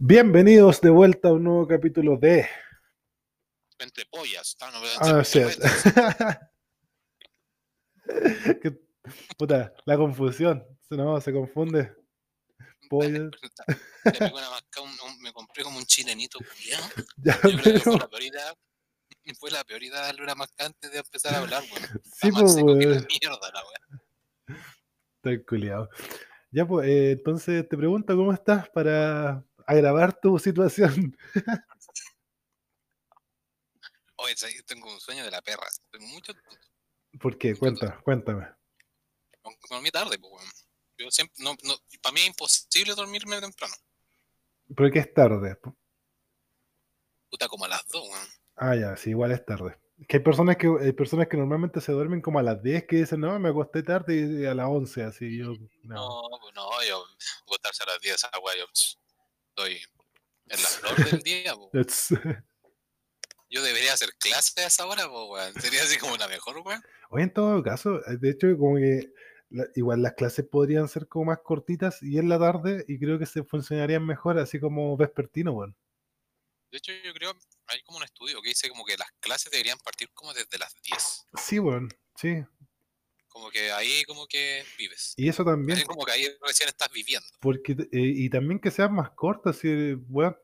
Bienvenidos de vuelta a un nuevo capítulo de. Entre pollas. Ah, no, Ah, entre sí. pollas. Que- Puta, la confusión. No, se confunde. Pollo. Me compré como un chilenito. Ya, que fue la idea darle una masca antes de empezar a hablar, weón. Sí, pues, weón. mierda, la. Estoy culiao. Ya, pues, eh, entonces te pregunto cómo estás para agravar tu situación. Oye, tengo un sueño de la perra. Mucho. ¿Por qué? Cuéntame, cuéntame. Dormí tarde, pues, weón. Yo siempre. No, no, para mí es imposible dormirme temprano. ¿Por qué es tarde? Puta, como a las 2, weón. Ah, ya, sí, igual es tarde. Que hay personas que, hay personas que normalmente se duermen como a las 10 que dicen, no, me acosté tarde y a las 11, así yo, no. No, pues no, yo. Acostarse a las 10, esa weá, yo. pss, Estoy en la flor del día, Yo debería hacer clase a esa hora, weón. Sería así como la mejor, weón. Oye, en todo caso, eh, de hecho, como que la- igual las clases podrían ser como más cortitas y en la tarde y creo que se funcionarían mejor, así como vespertino, bueno. De hecho, yo creo, hay como un estudio que dice como que las clases deberían partir como desde las 10. Sí, bueno, sí. Como que ahí como que vives. Y eso también, Ahí como que ahí recién estás viviendo. porque, eh, y también que sean más cortas, y, bueno,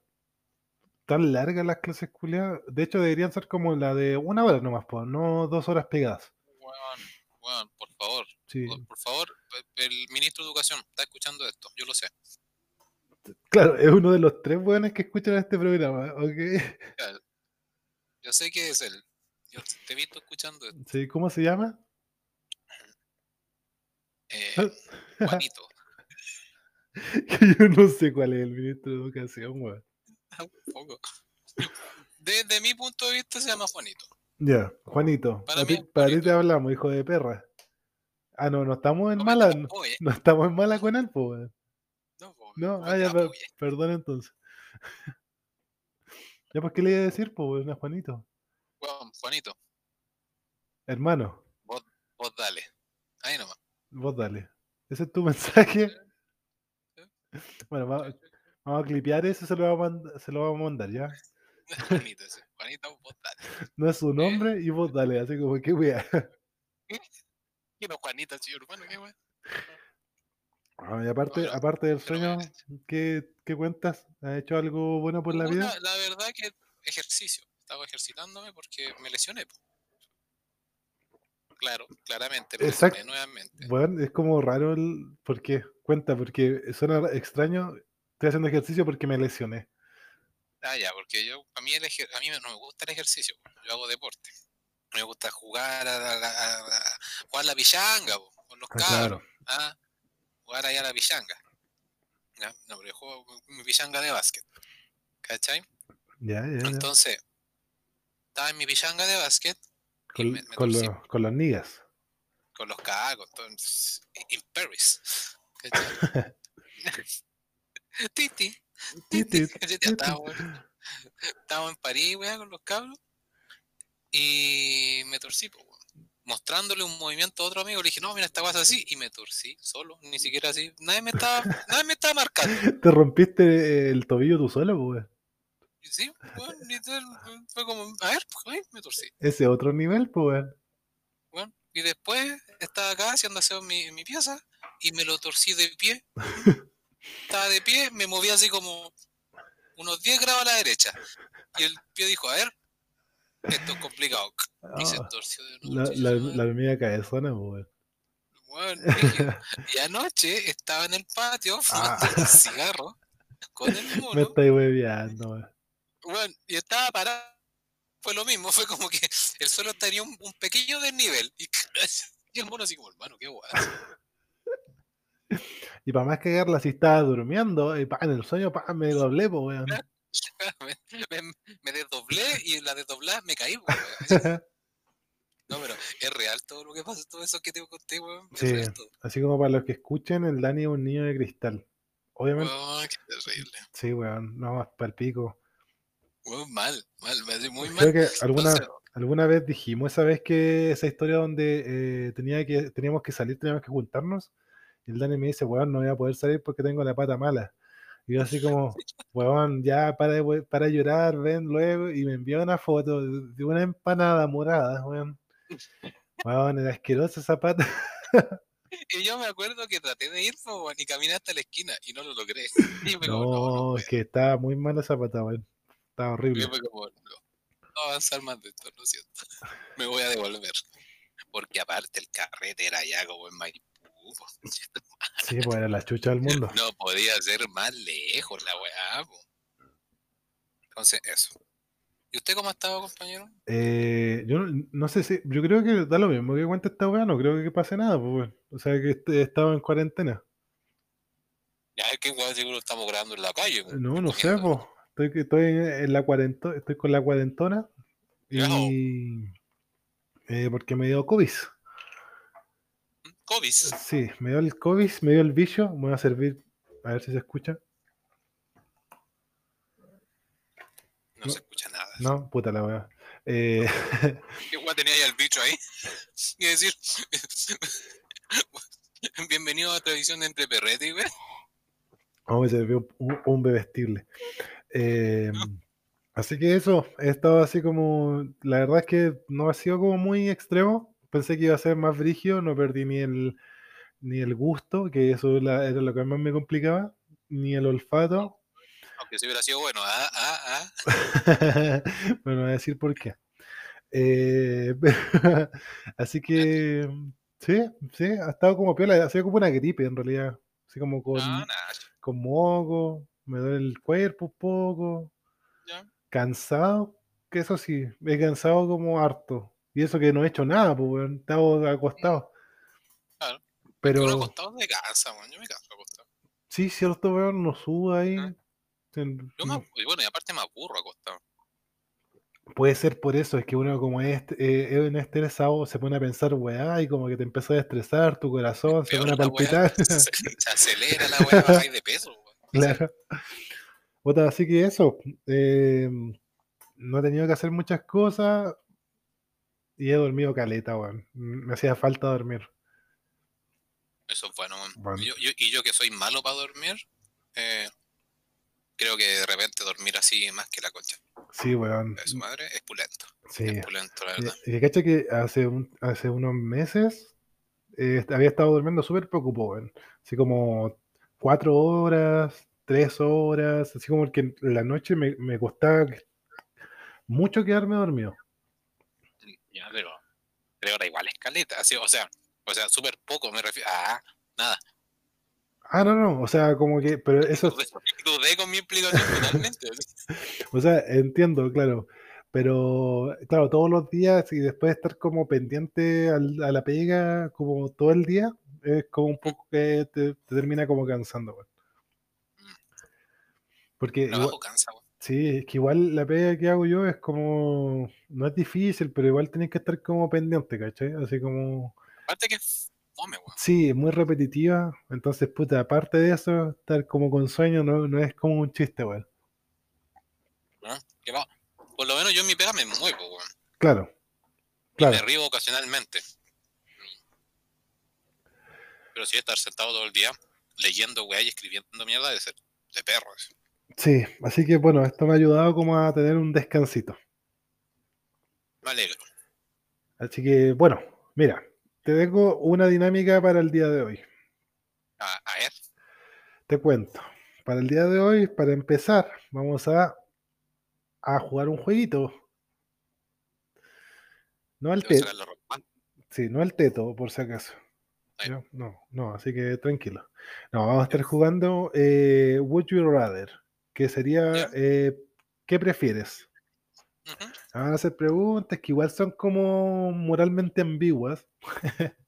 tan largas las clases culiadas. De hecho, deberían ser como la de una hora nomás, pues, no dos horas pegadas. Weón, weón, por favor, Sí. por, por favor, el ministro de Educación está escuchando esto, yo lo sé. Claro, es uno de los tres buenos que escuchan este programa, ¿ok? Yo sé que es él. Yo te he visto escuchando esto. Sí, ¿cómo se llama? Juanito. Yo no sé cuál es el ministro de Educación, weón. Tampoco. Desde mi punto de vista se llama Juanito. Ya, Juanito, Para ti- para te hablamos, hijo de perra. Ah, no, no estamos en No mala, no, estamos en mala con él, pues, weón. No, po, No, ah, ya, perdón entonces. ya, pues, ¿qué le iba a decir, pues, a Juanito? Weón, Juanito, Hermano, vos dale. Ahí nomás. vos dale. Ese es tu mensaje. Bueno, va- vamos a clipear eso, se lo vamos a, mand- se lo vamos a mandar, ¿ya? Juanito, ese. Juanito, vos dale. No es su nombre y vos dale, así como que wea. ¿Qué no, Juanito, señor hermano? ¿Qué weón? Ah, y aparte, Bueno, aparte del sueño. ¿qué, qué cuentas? ¿Has hecho algo bueno por la vida? La verdad que ejercicio. Estaba ejercitándome porque me lesioné. Claro, claramente me Exacto. nuevamente. Bueno, es como raro el... ¿Por qué? Cuenta, porque suena ra- extraño. Estoy haciendo ejercicio porque me lesioné. Ah, ya, porque yo, a mí, el ejer- a mí no me gusta el ejercicio. Yo hago deporte. Me gusta jugar a, la- a- a- a- jugar la pichanga con los Ah, cabros. claro. Ah, jugar allá a la pichanga. ¿Ya? No, pero yo juego mi pichanga de básquet. ¿Cachai? Ya, ya, ya. Entonces, estaba en mi pichanga de básquet Con, me, me con, torcí los- con los niggas. con los cagos, in Paris. Titi. Titi, estábamos en París, weá, con los cabros. Y me torcí, weón. mostrándole un movimiento a otro amigo. Le dije, no, mira, esta cosa así. Y me torcí solo, ni siquiera así. Nadie me estaba, nadie me estaba marcando. Te rompiste el tobillo tú solo, pues, weón. Y Sí, weón, literal, fue como, a ver, pues, ay, me torcí. Ese otro nivel, pues, weón. Bueno, y después estaba acá haciendo aseo en mi, en mi pieza y me lo torcí de pie. Estaba de pie, me movía así como unos 10 grados a la derecha. Y el pie dijo, a ver, esto es complicado. Y se Ah, torció de la, noche. la, weón. la hormiga cabezona, pues, weón. Weón, brígido. y anoche estaba en el patio fumando Ah. un cigarro con el Me mono. estáis hueveando, weón. Weón, y estaba parado. Fue lo mismo, fue como que el suelo tenía un, un pequeño desnivel. Y, y el mono así como, hermano, qué guay. Y para más cagarla, si estaba durmiendo, y pa, en el sueño, pa, me doblé, pues, weón. me, me- me desdoblé y en la desdoblada me caí, po, weón. No, pero es real todo lo que pasa, todo eso que te conté, weón. Sí. Así como para los que escuchen, el Dani es un niño de cristal. Obviamente, Weón, qué terrible. sí, weón, no más para el pico. Mal, mal, me hace muy Creo mal. que alguna, Entonces, alguna vez dijimos esa vez que esa historia donde eh, tenía que, teníamos que salir, teníamos que juntarnos. Y el Dani me dice, weón, no voy a poder salir porque tengo la pata mala. Y yo así como, weón, ya para, de- para llorar, ven luego. Y me envió una foto de una empanada morada, weón. Weón, era asqueroso esa pata. Y yo me acuerdo que traté de ir weón, y caminé hasta la esquina y no lo logré. Y como, no, no, No, es que estaba muy mala esa pata, weón. Estaba Y horrible. no, no avanzar más de esto, lo siento. Me voy a devolver. Porque aparte el carrete era ya como en Maipú. po. Sí, pues era la chucha del mundo. No podía ser más lejos la weá. po. Entonces, eso. ¿Y usted cómo ha estado, compañero? Eh, yo no, no sé si, yo creo que da lo mismo que cuenta esta weá, no creo que pase nada, pues. O sea que he estado en cuarentena. Ya es que weón, seguro estamos grabando en la calle. po, No, no sé, pues. Estoy, en la cuarento, estoy con la cuarentona Ya, y eh, porque me dio COVID. COVID. Sí, me dio el COVID, me dio el bicho. Me voy a servir, a ver si se escucha. No No. se escucha nada. No, puta la weá. Eh, ¿Qué weá tenía ahí el bicho ahí? Y decir, bienvenido a otra edición de Entre Perrete, güey. Oh, me sirvió un, un bebestible. Eh, así que eso, he estado así como. La verdad es que no ha sido como muy extremo. Pensé que iba a ser más brígido, no perdí ni el, ni el gusto, que eso era lo que más me complicaba, ni el olfato. Aunque si hubiera sido bueno. Ah, ah, ah. bueno, voy a decir por qué. Eh, así que. Sí, sí, ha estado como piola, ha sido como una gripe en realidad. Así como con, No, nada. con moco, me duele el cuerpo un poco. Ya. Cansado, que eso sí, me he cansado como harto. Y eso que no he hecho nada, pues, weón, estaba acostado. Claro. Pero Uno acostado de casa, weón. Yo me canso acostado. sí, cierto, weón, no subo ahí. Ah. Yo me, y bueno, y aparte me aburro acostado. Puede ser por eso, es que uno como es eh, estresado se pone a pensar, weá, y como que te empieza a estresar, tu corazón se pone a weá, palpitar. Se, se acelera la weá, bajáis de peso. Claro. Así que eso, eh, no he tenido que hacer muchas cosas y he dormido caleta, weón. Me hacía falta dormir. Eso es bueno, weón. Bueno. Yo- yo- y yo que soy malo para dormir, eh, creo que de repente dormir así más que la concha Sí, weón. de su madre es pulento. Sí. Es pulento, la Y- verdad. Y que cacha que hace, un- hace unos meses eh, había estado durmiendo súper preocupado, weón. Así como cuatro horas, tres horas, así como que en la noche me, me costaba mucho quedarme dormido. Ya, pero, pero ahora igual escaleta, así, o sea, o sea, súper poco me refiero. Ah, nada. Ah, no, no, o sea, como que, pero eso, Dudé, con mi explicación totalmente. o sea, entiendo, claro. Pero, claro, todos los días y después de estar como pendiente al- a la pega como todo el día, es como un poco que te, te termina como cansando, weón. Porque igual- cansa. Sí, es que igual la pega que hago yo es como, no es difícil, pero igual tenés que estar como pendiente, ¿cachai? Así como, Aparte que es fome, weón. sí, es muy repetitiva, entonces, puta, aparte de eso, estar como con sueño no, no es como un chiste, weón. ¿no? Que va. Por lo menos yo en mi pega me muevo, weón. Claro, Y claro, me río ocasionalmente. Pero si estar sentado todo el día leyendo, weá, y escribiendo mierda de ser de perros. sí, así que bueno, esto me ha ayudado como a tener un descansito. Me alegro. Así que, bueno, mira, te tengo una dinámica para el día de hoy. A, a ver, Te cuento. Para el día de hoy, para empezar, vamos a, a jugar un jueguito. No al teto, sí, no al teto, por si acaso. No, no, no, así que tranquilo. No, vamos a estar jugando eh, Would You Rather, que sería eh, ¿qué prefieres? Ujú. Van a hacer preguntas que igual son como moralmente ambiguas.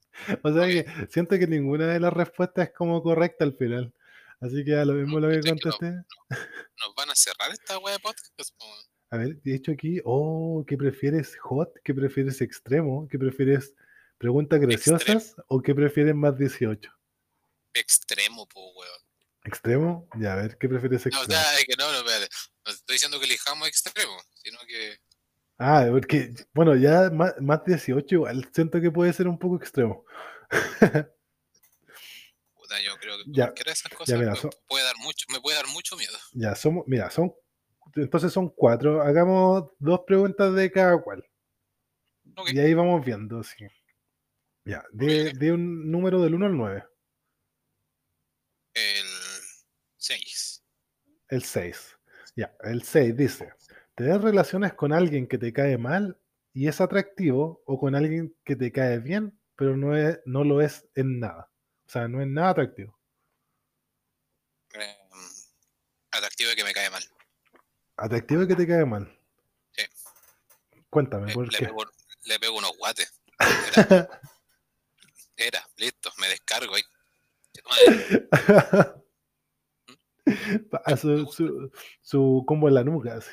o sea que siento que ninguna de las respuestas es como correcta al final. Así que a lo mismo lo que ¿cachai que no? contesté. Nos van a cerrar esta weá de podcast. po. A ver, de hecho aquí, oh, ¿qué prefieres hot? ¿Qué prefieres extremo? ¿Qué prefieres preguntas graciosas? ¿O qué prefieres más 18? Extremo, po, weón. ¿Extremo? Ya, a ver, ¿qué prefieres No, o extremo? sea, es que no, no, espérate. No estoy diciendo que elijamos extremo, sino que. Ah, porque, bueno, ya más, más 18 igual, siento que puede ser un poco extremo. Puta, yo creo que Ya, cualquiera de esas cosas mira, me, puede dar mucho, me puede dar mucho miedo. Ya, somos, mira, son, entonces son cuatro. Hagamos dos preguntas de cada cual. Y ahí vamos viendo, sí. Ya, de, de un número del 1 al 9. El 6. El 6. Ya, el 6 dice, ¿tener relaciones con alguien que te cae mal y es atractivo o con alguien que te cae bien, pero no, es, no lo es en nada? O sea, no es nada atractivo. Eh, atractivo y que me cae mal. Atractivo y que te cae mal. Sí. Cuéntame, Eh, ¿por le, qué? pego, le pego unos guates. Era, listo, me descargo ahí. Su, su, su combo en la nuca. así.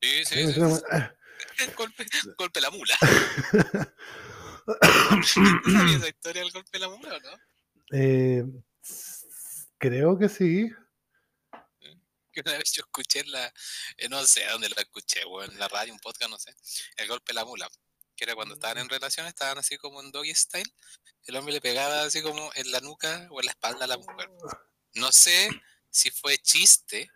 Sí, sí, sí. Golpe, golpe la mula. ¿Sabía esa historia del golpe de la mula o no? Eh, creo que sí. Que una vez yo escuché en la. eh, no sé dónde lo escuché, weón, en la radio, un podcast, no sé. El golpe de la mula. Que era cuando estaban en relación, estaban así como en doggy style. El hombre le pegaba así como en la nuca o en la espalda a la mujer. No sé si fue chiste,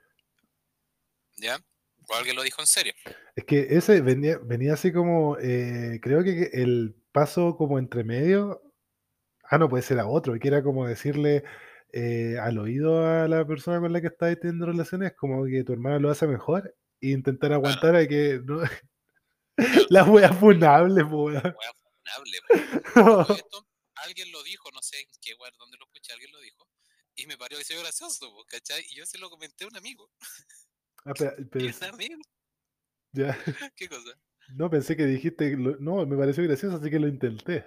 ¿ya? O alguien lo dijo en serio. Es que ese venía, venía así como, eh, creo que el paso como entre medio, ah, no, puede ser a otro, que era como decirle eh, al oído a la persona con la que estás teniendo relaciones, como que tu hermana lo hace mejor, e intentar aguantar a que no, la wea funable, po, weón. Wea funable, po. Esto, alguien lo dijo, no sé en qué lugar, dónde lo escuché, alguien lo dijo. Y me pareció gracioso, po, ¿cachai? Y yo se lo comenté a un amigo. Ah, pero- pero- un amigo, ya, ¿qué cosa? no, pensé que dijiste, lo- no, me pareció gracioso, así que lo intenté.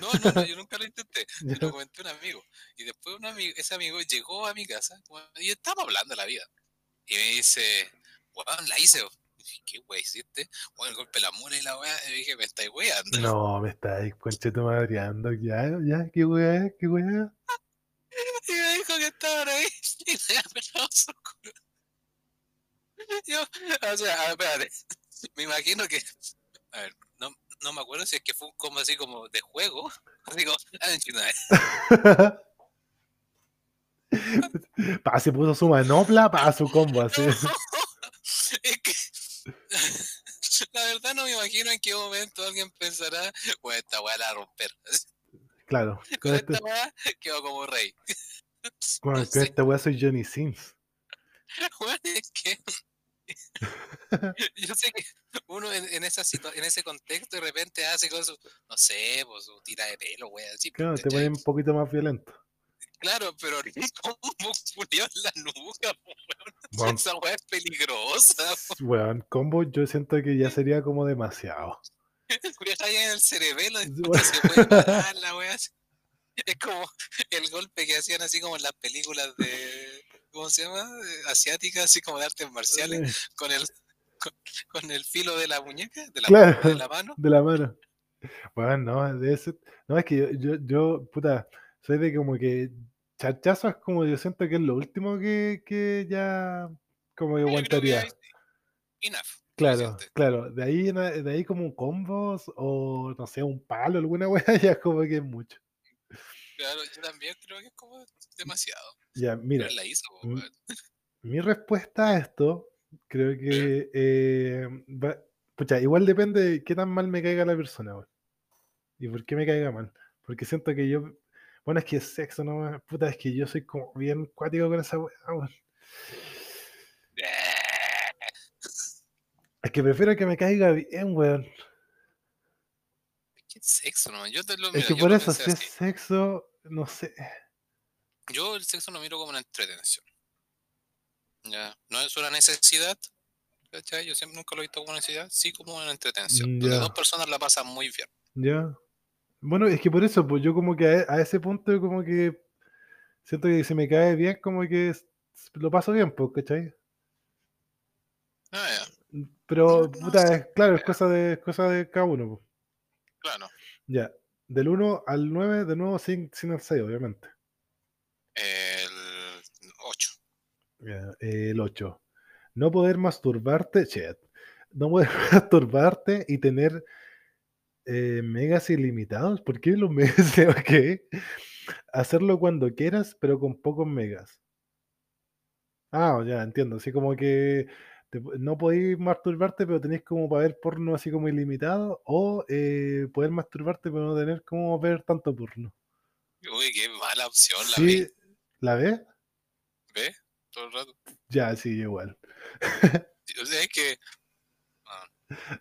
No, no, no, yo nunca lo intenté. Se lo comenté a un amigo. Y después un amigo, ese amigo llegó a mi casa y estábamos hablando de la vida. Y me dice, weón, la hice. Weón". Y dije, ¿Qué wey hiciste? Weón, el golpe de la mula y la weá. Y dije, me estáis weando. No, me estáis concheto madreando, ya, ya, qué weá, qué weá. Y me dijo que estaban ahí y le había pelado su culo. Yo, o sea, a ver, espérate. Me imagino que. A ver, no, no me acuerdo si es que fue un combo así como de juego. Así como, ah, pa, se puso su manopla para su combo así. es que. La verdad no me imagino en qué momento alguien pensará, bueno, esta weá la va a romper. Claro, Con con, este, esta weá quedó como rey. con, no con sé. esta weá soy Johnny Sims. Weón, es que yo sé que uno en, en esa en ese contexto de repente hace su, no sé, pues tira de pelo, así. Claro, te ponen un poquito más violento. Claro, pero como murió en la nuca. Bueno. Esa weá es peligrosa. Weón, combo yo siento que ya sería como demasiado. Ahí en el cerebelo, Bueno. se puede parar la weá. Es como el golpe que hacían así como en las películas de, ¿cómo se llama? Asiáticas, así como de artes marciales, Eh, con el, con, con el filo de la muñeca, de la, Claro. de la mano. De la mano. Bueno, no, de ese, no, es que yo, yo, yo, puta, soy de como que chachazo es como yo siento que es lo último que, que ya como que Yo aguantaría. Enough. Claro, claro, de ahí, de ahí como combos o no sé, un palo, alguna weá, ya como que es mucho. Claro, yo también creo que es como demasiado. Ya, mira, la hizo, weón. mi respuesta a esto, creo que, eh, va- pucha, igual depende de qué tan mal me caiga la persona, weón. ¿Y por qué me caiga mal? Porque siento que yo, bueno, es que es sexo, no, puta, es que yo soy como bien cuático con esa weá, weón. Es que prefiero que me caiga bien, weón. ¿Qué sexo, no? Yo te lo Es mira, que por eso, si es así. sexo, no sé. Yo el sexo lo miro como una entretención. Ya, no es una necesidad. ¿cachai? Yo siempre nunca lo he visto como una necesidad, sí como una entretención. Mm, Donde ya. dos personas la pasan muy bien. Ya. Bueno, es que por eso, pues yo como que a, a ese punto como que siento que si me cae bien, como que lo paso bien, pues, ¿cachai? Ah, ya, Pero, No, no puta, es, claro, es cosa de, es cosa de cada uno, pues. claro. Ya. Del 1 al 9, de nuevo sin, sin el 6, obviamente. El 8. Ya, El 8. No poder masturbarte, shit. No poder masturbarte y tener eh, megas ilimitados. ¿Por qué los megas? ok. Hacerlo cuando quieras, pero con pocos megas. Ah, ya entiendo. Así como que te no podéis masturbarte, pero tenéis como para ver porno así como ilimitado. O eh, poder masturbarte, pero no tener como ver tanto porno. Uy, qué mala opción, la Sí, vi. ¿la ves? ¿Ves? Todo el rato. Ya, sí, igual. O sea, es que.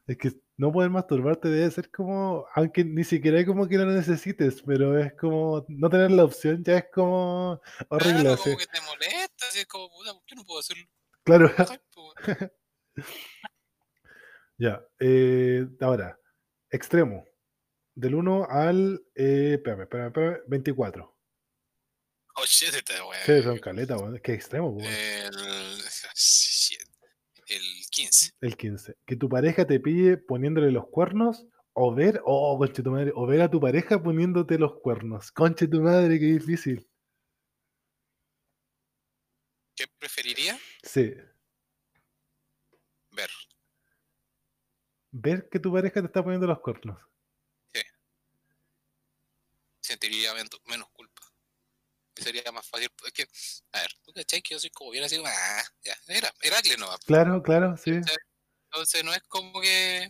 Es que no poder masturbarte debe ser como, aunque ni siquiera es como que lo necesites, pero es como no tener la opción ya es como horrible. Claro, como que te molesta, es como, puta, ¿por qué no puedo hacerlo? Claro, ya. eh, ahora, extremo. Del 1 al, eh, espérame, espérame, espérame, 24. Oh shit, esta weá. Sí, son caletas, weón. Que extremo, weón. El 15. El 15. Que tu pareja te pille poniéndole los cuernos o ver, oh, conche tu madre, o ver a tu pareja poniéndote los cuernos. Conche tu madre, qué difícil. ¿Qué preferiría? Sí. Ver. Ver que tu pareja te está poniendo los cuernos. Sentiría men- menos sería más fácil. Es que, a ver, tú cachai que yo soy como bien así, ah, ya, era, Heracle no Claro, claro, sí. Entonces no es como que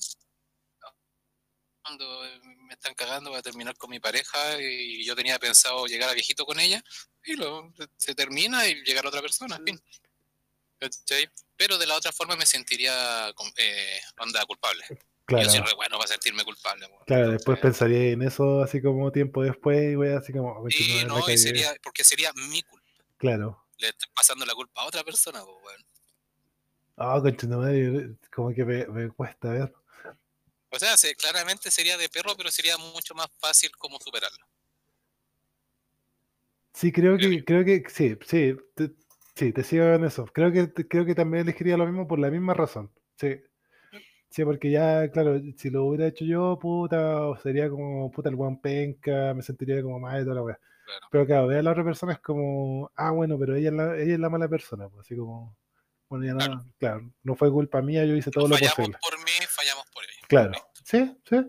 cuando me están cagando voy a terminar con mi pareja y yo tenía pensado llegar a viejito con ella y lo, se termina y llegar a otra persona, en fin. ¿Cachai? Pero de la otra forma me sentiría eh, onda culpable. Claro, Yo soy re bueno para sentirme culpable. claro, después pensaría en eso así como tiempo después y voy así como, "Oh, no, y cagué". sería, porque sería mi culpa. Claro. Le estoy pasando la culpa a otra persona, pues, weón. Ah, tu madre, como que me, me cuesta ver. O sea, se- claramente sería de perro, pero sería mucho más fácil como superarlo. Sí, creo Creo que, creo que, sí, sí, te, sí, te sigo en eso. Creo que, creo que también elegiría lo mismo por la misma razón. Sí. Sí, porque ya, claro, si lo hubiera hecho yo, puta, sería como, puta, el buen penca, me sentiría como mal y toda la weá. Claro. Pero claro, ver a la otra persona es como, ah, bueno, pero ella es la, ella es la mala persona, pues así como, bueno, ya no, Claro. claro, no fue culpa mía, yo hice todo lo fallamos posible. por mí, fallamos por ella. Claro, Listo. sí, sí,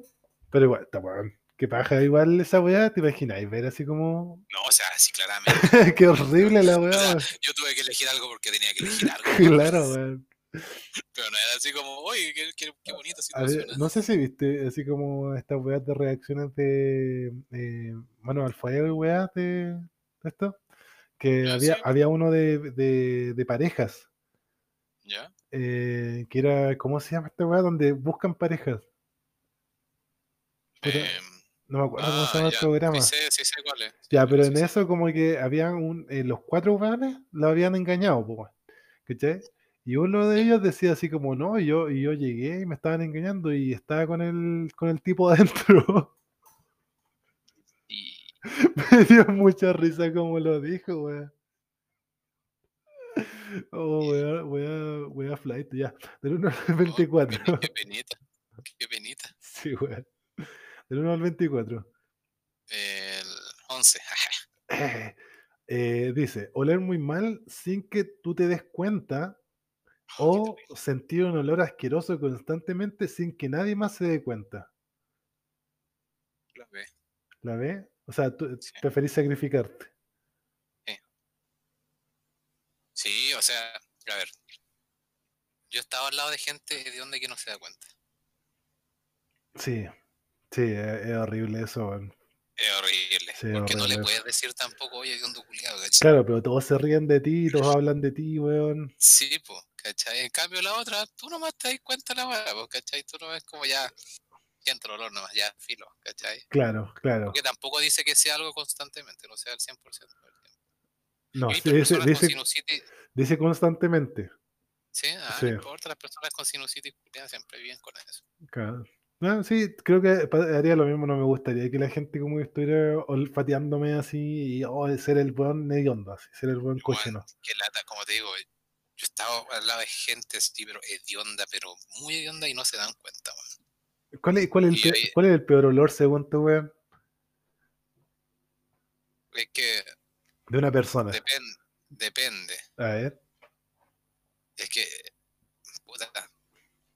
pero igual, está weón. Que paja igual esa weá, te imagináis ver así como, No, o sea, sí, claramente. qué horrible la O weá, sea, weón. yo tuve que elegir algo porque tenía que elegir algo. Claro, weón. Pero no era así como, oye, qué, qué, qué bonita A ver, no sé si viste así como estas weas de reacciones de eh, Mano al fuego y weas de, de esto. Que había, sí. había uno de, de, de parejas. ¿Ya? eh, que era, ¿cómo se llama esta wea? Donde buscan parejas. Puta, Em, no me acuerdo cómo se ah, llama el programa. Sí sé, sí sé cuál es. Ya, pero sí en eso como que habían un, eh, los cuatro weones lo habían engañado, weón, ¿cachai? Y uno de ellos decía así como, no, y yo, y yo llegué y me estaban engañando y estaba con el, con el tipo adentro. Me dio mucha risa como lo dijo, weón. Oh, weón, weón, weón, flight, ya. Del 1 al oh, 24. qué, peni- qué penita. Qué penita. Sí, weón. Del 1 al 24. El 11. Eh, dice, oler muy mal sin que tú te des cuenta Oh, o sentir un olor asqueroso constantemente sin que nadie más se dé cuenta. La ve. ¿La ve? O sea, tú Sí. preferís sacrificarte. Sí, o sea, a ver. Yo estaba al lado de gente de donde que no se da cuenta. Sí, sí, es, es horrible eso, weón. Es horrible. Sí, porque no le puedes decir tampoco, oye, que hondo culiado. Claro, pero todos se ríen de ti, todos hablan de ti, weón. Sí, pues, ¿cachai? En cambio, la otra, tú nomás te das cuenta la weá, ¿cachai? Tú no ves como ya, siento el olor nomás, ya, filo, ¿cachai? Claro, claro. Porque tampoco dice que sea algo constantemente, no sea el 100% del tiempo. No, dice, dice, sinusitis, dice constantemente. sí, ah, Sí. no importa, las personas con sinusitis siempre viven con eso. Claro. No, sí, creo que haría lo mismo, no me gustaría que la gente como que estuviera olfateándome así y oh, ser el buen hediondo, así, ser el buen cochino. que lata, como te digo, yo estaba al lado de gente así, pero hedionda, pero muy hedionda y no se dan cuenta, weón. ¿Cuál es, cuál es el, Y pe- ahí- cuál es el peor olor según tu weón? Es que De una persona. depende, depende. A ver. Es que, puta,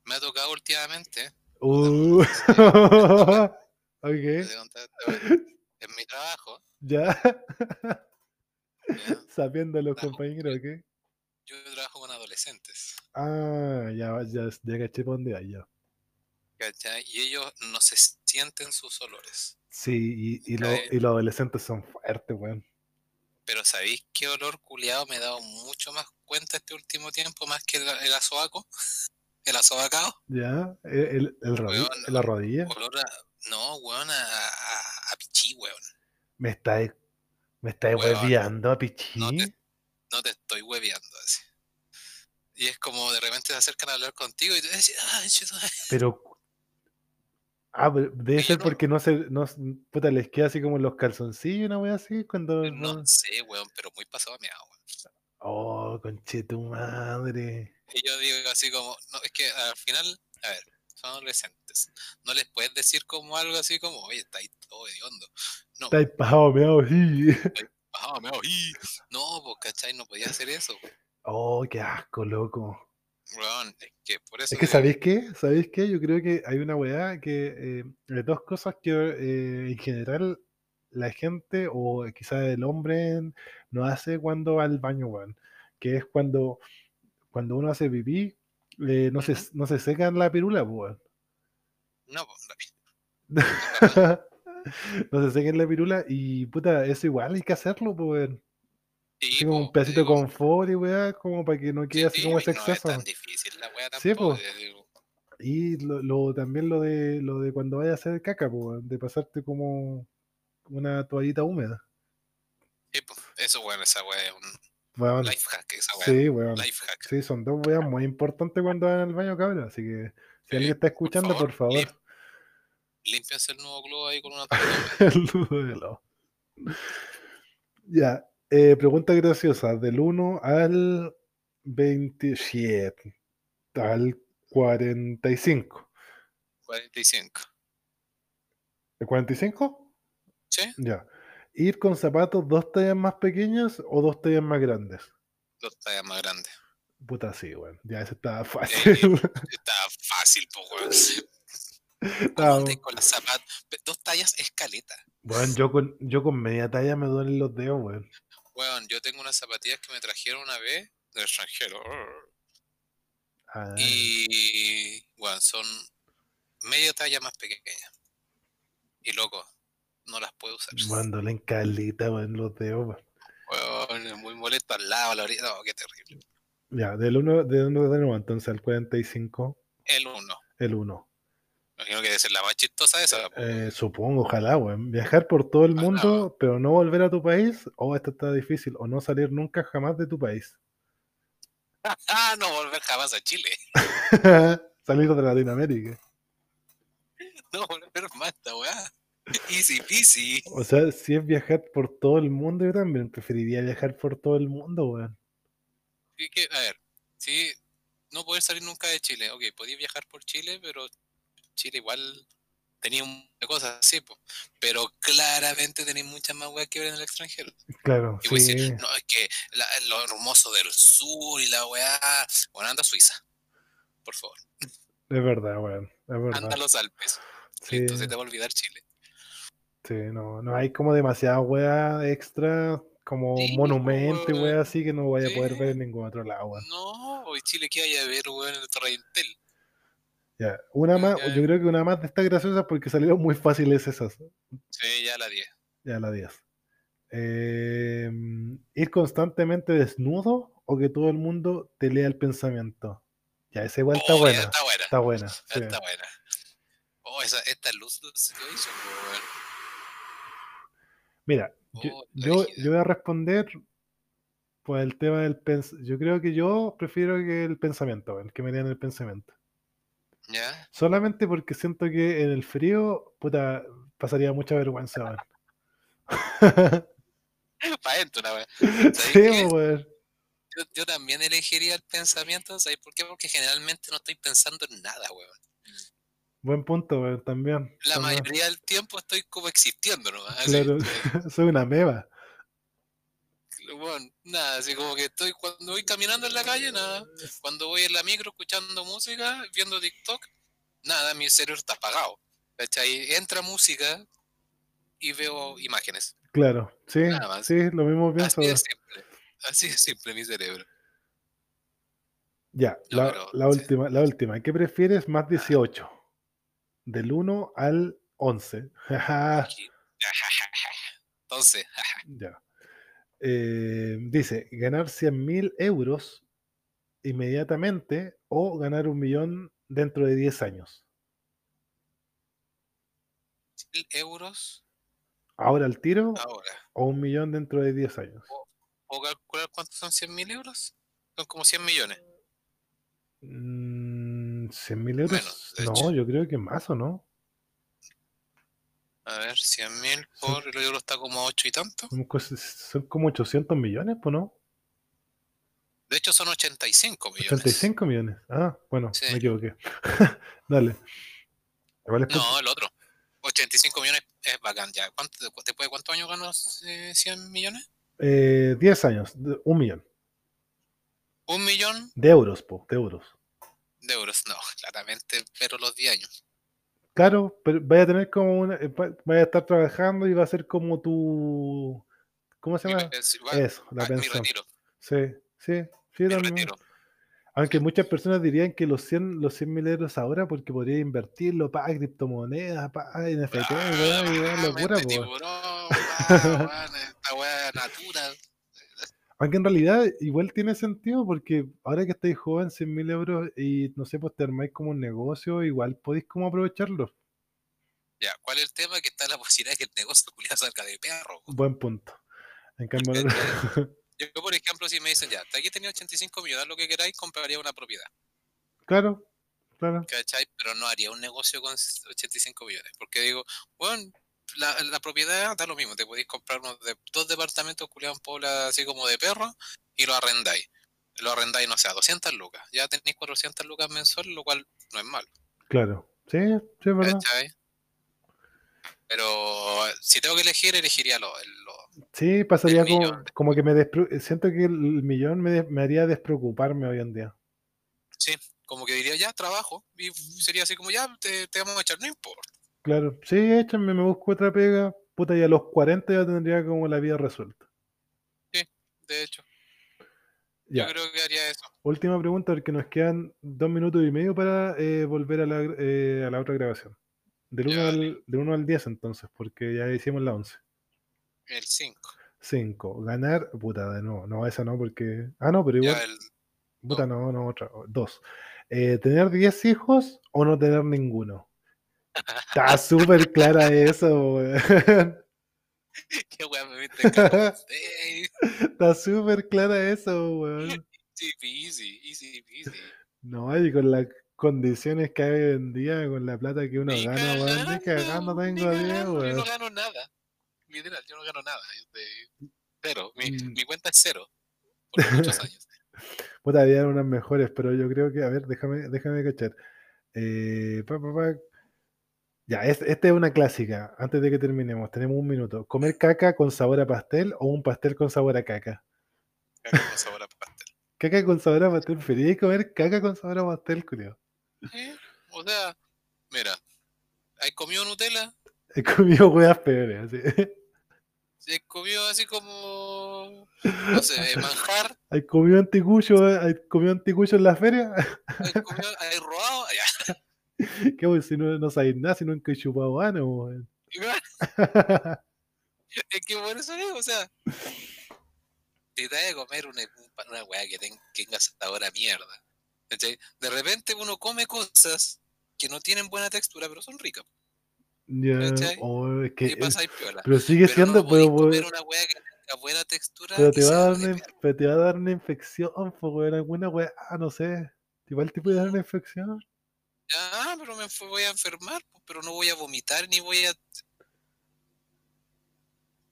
me ha tocado últimamente Uh. Ok. En mi trabajo, ya. Sabiendo los compañeros, ¿ok? Yo trabajo con adolescentes, Ah, ya, ya, ya caché por dónde ya. ¿cachai? Y ellos no se sienten sus olores. Sí, y, y, lo- Cae. y los adolescentes son fuertes, weón. Pero ¿sabéis qué olor culiado me he dado mucho más cuenta este último tiempo, más que el, el asobaco? El asobacado. ¿Ya? ¿El, el, el rodi- Weón, la rodilla? Olor a. No, weón, a, a, a pichí, weón. ¿Me estáis me estáis Weón, a Pichí? no te- No te estoy hueveando así. Y es como de repente se acercan a hablar contigo y te dicen, chuta". Pero. Ah, pero debe ser no. porque no se. No, puta, les queda así como los calzoncillos, una wea así, cuando. no sé, weón, pero muy pasado a mi agua. Oh, conche tu madre. Y yo digo así como, no, es que al final, a ver, son adolescentes. No les puedes decir como algo así como, oye, está ahí todo hediondo. No, Estáis pajado, meado, sí. Ah, me. No, pues, ¿cachai? No podía hacer eso. Oh, qué asco, loco. Es que por eso. Es que, ¿sabéis qué? ¿Sabéis qué? Yo creo que hay una weá que. eh, dos cosas que eh, en general la gente, o quizás el hombre, no hace cuando va al baño, weón. Que es cuando, cuando uno hace pipí, eh, no, se, no se secan la pirula, weón. No, pues, no se sequen la pirula y puta, eso igual hay que hacerlo, pues, sí, Así como po, un pedacito de confort y weá, como para que no quede así sí, como ese No es exceso. tan difícil la weá Sí, tampoco. po. eh, Y lo, lo- también lo de lo de cuando vayas a hacer caca, pues, weón, de pasarte como una toallita húmeda. sí, po, eso, weón, esa weá es un life hack, esa weá. sí, weón. Life hack. Sí, son dos weas muy importantes cuando van al baño, cabrón. Así que si alguien está escuchando, por favor, favor. Límpiense el nuevo globo ahí con una. El nudo de helado. Ya, eh, pregunta graciosa. Del 1 al 27, al 45. 45. ¿El 45? ¿Sí? Ya. ¿Ir con zapatos dos tallas más pequeños o dos tallas más grandes? Dos tallas más grandes. Puta, sí, weón. Ya, eso estaba Eh, fácil. Está fácil, po, weón. ¿Cómo Estaba- andáis con las zapatos? Dos tallas escaleta. Weón, yo con, yo con media talla me duelen los dedos, weón. Weón, yo tengo unas zapatillas que me trajeron una vez del extranjero. Ah, Y, weón, son media talla más pequeñas. Y loco, no las puedo usar. weón, duelen calita, weón, los dedos, weón. Weón, es muy molesto al lado, a la orilla. No, qué terrible. Ya, del 1 de dónde tenemos entonces al 45, El uno. el 1. Imagino que debe ser la más chistosa esa. Eh, supongo, ojalá, weón. Viajar por todo el Ojalá, mundo, pero no volver a tu país, o esto está difícil, o no salir nunca jamás de tu país. No volver jamás a Chile. salir de Latinoamérica. No volver más esta weá. Easy peasy. O sea, si es viajar por todo el mundo, yo también preferiría viajar por todo el mundo, weón. A ver, sí, no poder salir nunca de Chile. Ok, podéis viajar por Chile, pero Chile igual tenía de cosas así, po. pero claramente tenéis muchas más weas que ver en el extranjero. Claro, Y voy a sí. decir, no, es que la- lo hermoso del sur y la weá. Bueno, anda a Suiza, por favor. Es verdad, weón. Es Anda a verdad. los Alpes. Sí, se te va a olvidar Chile. sí, no, no hay como demasiada weá extra, como Sí, monumento y weá así que no vaya a poder ver en ningún otro lado, weón. No, hoy Chile que vaya a ver, weón, el Torre Intel. Ya, una más, Ya. yo creo que una más de estas graciosas porque salieron muy fáciles esas. Sí, ya la 10. Ya la 10. Eh, ir constantemente desnudo o que todo el mundo te lea el pensamiento. Ya, esa igual está Oh, buena. Está buena. Está buena. sí. Está buena. Oh, esa, esta luz situation, weón. Mira, yo, Oh, yo, rígida. yo voy a responder por el tema del pensamiento. Yo creo que yo prefiero que el pensamiento, el que me lean el pensamiento. ¿Ya? Solamente porque siento que en el frío, puta, pasaría mucha vergüenza, weón. Para adentro, weá. sí, weón. Yo, yo también elegiría el pensamiento, ¿sabes por qué? Porque generalmente no estoy pensando en nada, weón. Buen punto, weón, también. La también. mayoría del tiempo estoy como existiendo, ¿no? Así, Claro, soy una meba. Weón, nada, así como que estoy cuando voy caminando en la calle, nada. Cuando voy en la micro escuchando música, viendo TikTok, nada, mi cerebro está apagado. ¿Cachai? Entra música y veo imágenes. Claro, sí, Nada más. sí, lo mismo pienso. Así de simple. Así de simple mi cerebro. Ya, No, la, pero, la sí. última, la última. ¿Qué prefieres más 18? Del 1 al 11. Jaja, Aquí. Entonces, ya. Eh, dice, ganar 100 mil euros inmediatamente o ganar un millón dentro de 10 años. mil euros Ahora al tiro ahora. o un millón dentro de 10 años. ¿Puedo calcular cuántos son 100 mil euros? Son como 100 millones. Mm, 100 mil euros. Menos, no, hecho. yo creo que más o no. A ver, 100 mil por el euro está como a 8 y tanto. Son, como 800 millones, pues no. De hecho, son 85 millones. 85 millones. Ah, bueno, Sí. me equivoqué. Dale. Es No, el otro. 85 millones es bacán ya. ¿Cuánto, ¿Después de cuántos años ganas eh, 100 millones? Eh, 10 años, un millón. Un millón De euros, po, de euros. de euros. No, claramente, pero los 10 años. Claro, pero vaya a tener como una. eh, va- Vaya a estar trabajando y va a ser como tu. ¿Cómo se llama? Eso, la ah, pensión. Sí, sí, sí, también. Aunque muchas personas dirían que los 100 los 100 mil euros ahora porque podría invertirlo para criptomonedas, para NFT, Ah, locura, esta weá natura. Aunque en realidad igual tiene sentido porque ahora que estáis joven, 100 mil euros y no sé, pues te armáis como un negocio, igual podéis como aprovecharlo. Ya, ¿cuál es el tema? Que está la posibilidad de que el negocio culiado salga de perro. Buen punto. En cambio, Yo, por ejemplo, si me dicen, ya, hasta aquí tenía 85 millones, lo que queráis, compraría una propiedad. claro, claro, ¿Cachai? Pero no haría un negocio con 85 millones. Porque digo, bueno, la, la propiedad da lo mismo. Te podéis comprar unos de, dos departamentos culiados en Puebla, así como de perro, y lo arrendáis. Lo arrendáis, no sé, a 200 lucas. Ya tenéis 400 lucas mensual, lo cual no es malo. claro. Sí, sí, es verdad. ¿Cachai? Pero si tengo que elegir, elegiría lo, lo- Sí, pasaría como, como que me despre- siento que el millón me, des- me haría despreocuparme hoy en día. Sí, como que diría, ya, trabajo. Y sería así como, ya, te, te vamos a echar, no importa. Claro, sí, échame, me busco otra pega. Puta, y a los 40 ya tendría como la vida resuelta. De hecho, Ya, yo creo que haría eso. última pregunta, porque nos quedan dos minutos y medio para eh, volver a la, eh, a la otra grabación. Del 1 Ya, al, del 1 al 10 entonces, porque ya hicimos la 11. El 5. 5. Ganar, puta, de nuevo. No, esa no, porque... Ah, no, pero igual... Ya, el, Puta, no, no, otra. Dos. Eh, ¿Tener 10 hijos o no tener ninguno? Está súper clara eso, weón. qué weá me viste acá. Está súper clara eso, weón. Easy peasy, easy peasy. No, y con las condiciones que hay hoy en día, con la plata que uno gana, weón, ni cagando ni tengo 10, cagando, Yo weón. no gano nada. Literal, yo no gano nada. de- Cero. Mi, Mm. mi cuenta es cero. Por muchos años. Puta, había unas mejores, pero yo creo que, a ver, déjame, déjame cachar. Eh, pa, pa, pa. Ya, es- esta es una clásica. Antes de que terminemos, tenemos un minuto. ¿Comer caca con sabor a pastel o un pastel con sabor a caca? Caca con sabor a pastel. Caca con sabor a pastel. ¿Preferís comer caca con sabor a pastel, culiao? ¿Eh? O sea, mira, ¿has comido Nutella? He comido weas peores, así. ¿Has comido así como, no sé, manjar? ¿Has comido anticucho, ¿Has comido anticucho en la feria? ¿Has comido, robado? ¿Qué, weón? Si no, no sabéis nada, si nunca he chupado ano, weón. Es que por eso digo, o sea, si te vas a comer una, una weá que ten- que tenga sabor a mierda. De repente uno come cosas que no tienen buena textura, pero son ricas. Ya, oh, es que Y pasa ahí piola. Pero sigue Pero siendo, no pero, comer una weá que tenga buena textura pero te va a dar de una, pero te va a dar una infección, pues, weón, alguna weá, ah, no sé. Igual te puede dar una infección. Ya, pero me voy a enfermar, pues, pero no voy a vomitar ni voy a...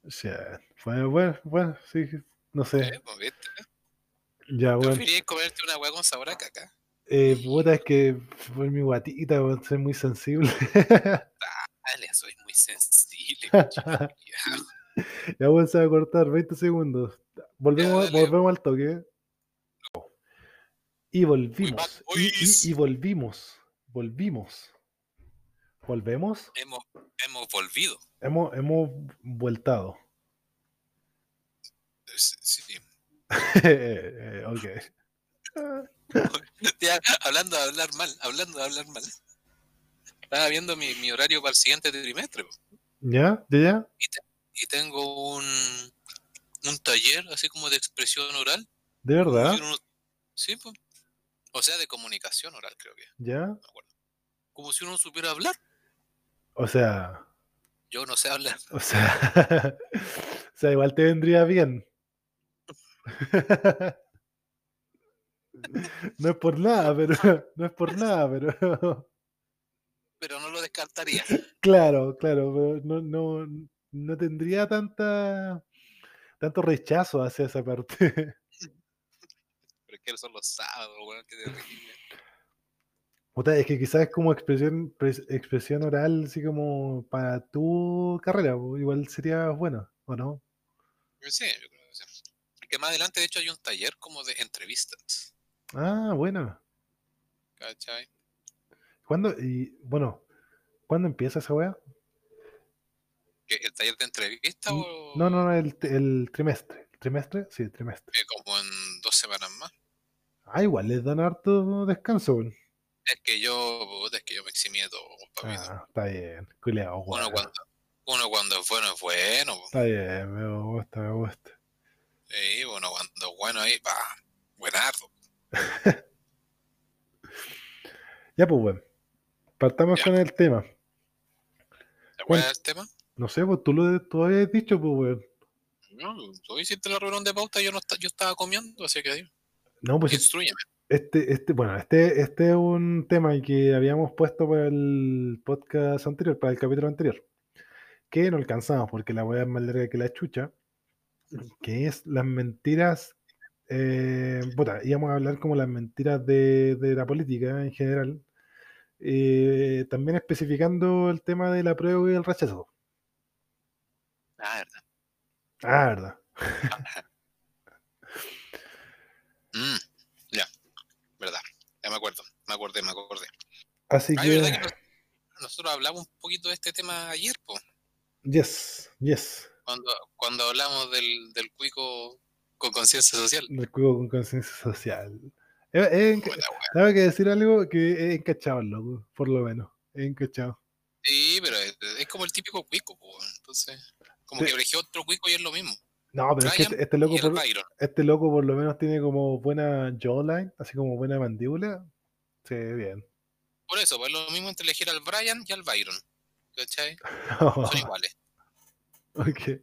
Shit. Bueno, bueno, bueno, sí, no sé. Eh, pues. Ya, bueno. Preferiría comerte una weá con sabor a caca. Eh, puta, es que por mi guatita, soy muy sensible. Dale, soy muy sensible. ya, weón, se va a cortar 20 segundos. Volvemos, volvemos al toque. Y volvimos. y volvimos. Volvimos. ¿Volvemos? Hemos, hemos volvido. Hemos, hemos vueltado. Sí, sí. Eh, ok. Hablando de hablar mal, hablando de hablar mal. Estaba viendo mi, mi horario para el siguiente trimestre. ¿Ya? ¿Ya? ya? y tengo un, un taller así como de expresión oral. ¿De verdad? Sí, pues. O sea, de comunicación oral, creo que. ¿Ya? No me acuerdo. Como si uno supiera hablar. O sea, Yo no sé hablar. o sea, o sea, igual te vendría bien. No es por nada, pero no es por nada, pero Pero no lo descartaría. claro, claro, pero no, no, no tendría tanta tanto rechazo hacia esa parte. Pero es que son los sábados, weón, que terrible. Puta, es que quizás es como expresión, pres- expresión oral, así como para tu carrera, igual sería bueno, ¿o no? Sí, yo creo que sí. Que más adelante, de hecho, hay un taller como de entrevistas. Ah, bueno. ¿Cachai? ¿Cuándo? Y bueno, ¿cuándo empieza esa weá? ¿Que ¿El taller de entrevistas o.? No, no, no, el, el trimestre. ¿El trimestre? Sí, el trimestre. eh, como en dos semanas más. Ah, igual les dan harto descanso, weón. Es que yo, puta, es que yo me eximí de todo, papito. Ah, está bien. Culeado, uno, weón. cuando, uno cuando es bueno es bueno. po. Está bien, me gusta, me gusta. Sí, uno cuando es bueno ahí, pa, buenardo. Ya, pues, weón. Partamos Ya. con el tema. ¿Te Bueno. acuerdas del tema? No sé, pues tú lo tú habías dicho, pues, weón. No, tú hiciste la reunión de pauta yo, no yo estaba comiendo, así que No, pues instruyeme. este, este, bueno, este, este es un tema que habíamos puesto para el podcast anterior, para el capítulo anterior, que no alcanzamos porque la weá es más larga que la chucha, que es las mentiras, eh, puta, íbamos a hablar como las mentiras de, de la política en general, eh, también especificando el tema del apruebo y el rechazo. Ah, verdad. Ah, verdad. Mm, ya, verdad. Ya me acuerdo, me acordé, me acordé. Así que, verdad que nos- nosotros hablamos un poquito de este tema ayer, po, yes, yes. cuando, cuando hablamos del, del cuico con conciencia social. del juego con conciencia social. Eh, eh, Buena. Tengo que decir algo que he encachado loco, por lo menos. He encachado. Sí, pero es, es como el típico cuico, po, entonces, como Sí. que eligió otro cuico y es lo mismo. No, pero es que este, este loco por, Byron. este loco por lo menos tiene como buena jawline, así como buena mandíbula. Sí, bien. Por eso, pues es lo mismo entre elegir al Brian y al Byron. ¿Cachai? Son iguales. Ok.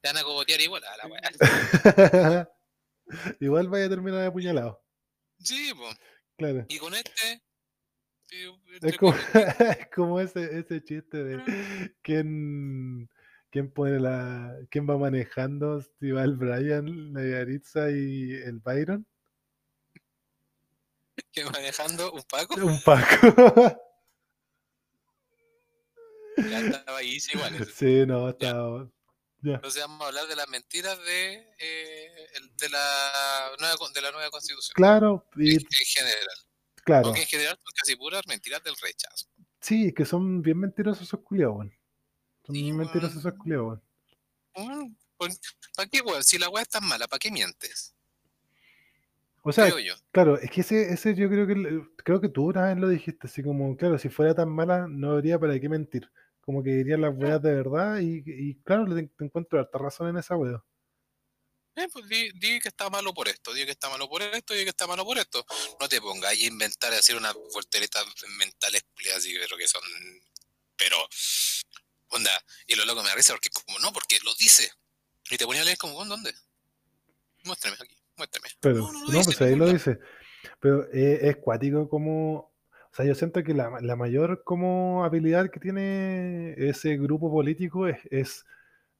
Te van a cogotear igual a la weá. Igual vaya a terminar apuñalado. Sí, pues. Claro. Y con este. sí, Es como, cuicos, es como ese, ese chiste de quién, quién pone la, quién va manejando, si va el Brian, la Yaritza y el Byron. que manejando un Paco. Un Paco. Ya estaba ahí, sí, igual. Sí, no, está. Ya. Entonces vamos a hablar de las mentiras de, eh, de, la nueva, de la nueva constitución. Claro, y En, en general. claro. Aunque en general son casi puras mentiras del rechazo. Sí, que son bien mentirosos esos culiados. Sí, weón. esos culiados, weón. ¿Para qué, weón? Si la weá es tan mala, ¿para qué mientes? O sea, claro, es que ese, ese yo creo que creo que tú una vez lo dijiste, así como, claro, si fuera tan mala, no habría para qué mentir. Como que dirían las weas de verdad y, y claro, te encuentro harta razón en esa wea. Eh, pues di, di que está malo por esto, di que está malo por esto, di que está malo por esto. No te pongas ahí a inventar y hacer unas volteretas mentales así, pero que son. Pero. Onda, y lo loco me da risa porque, como no, porque lo dice. Y te ponía a leer como, ¿con dónde? Muéstrame aquí, muéstrame. Pero, No, no, no dice pues ahí lo dice. Pero eh, es cuático como. O sea, yo siento que la, la mayor como habilidad que tiene ese grupo político es, es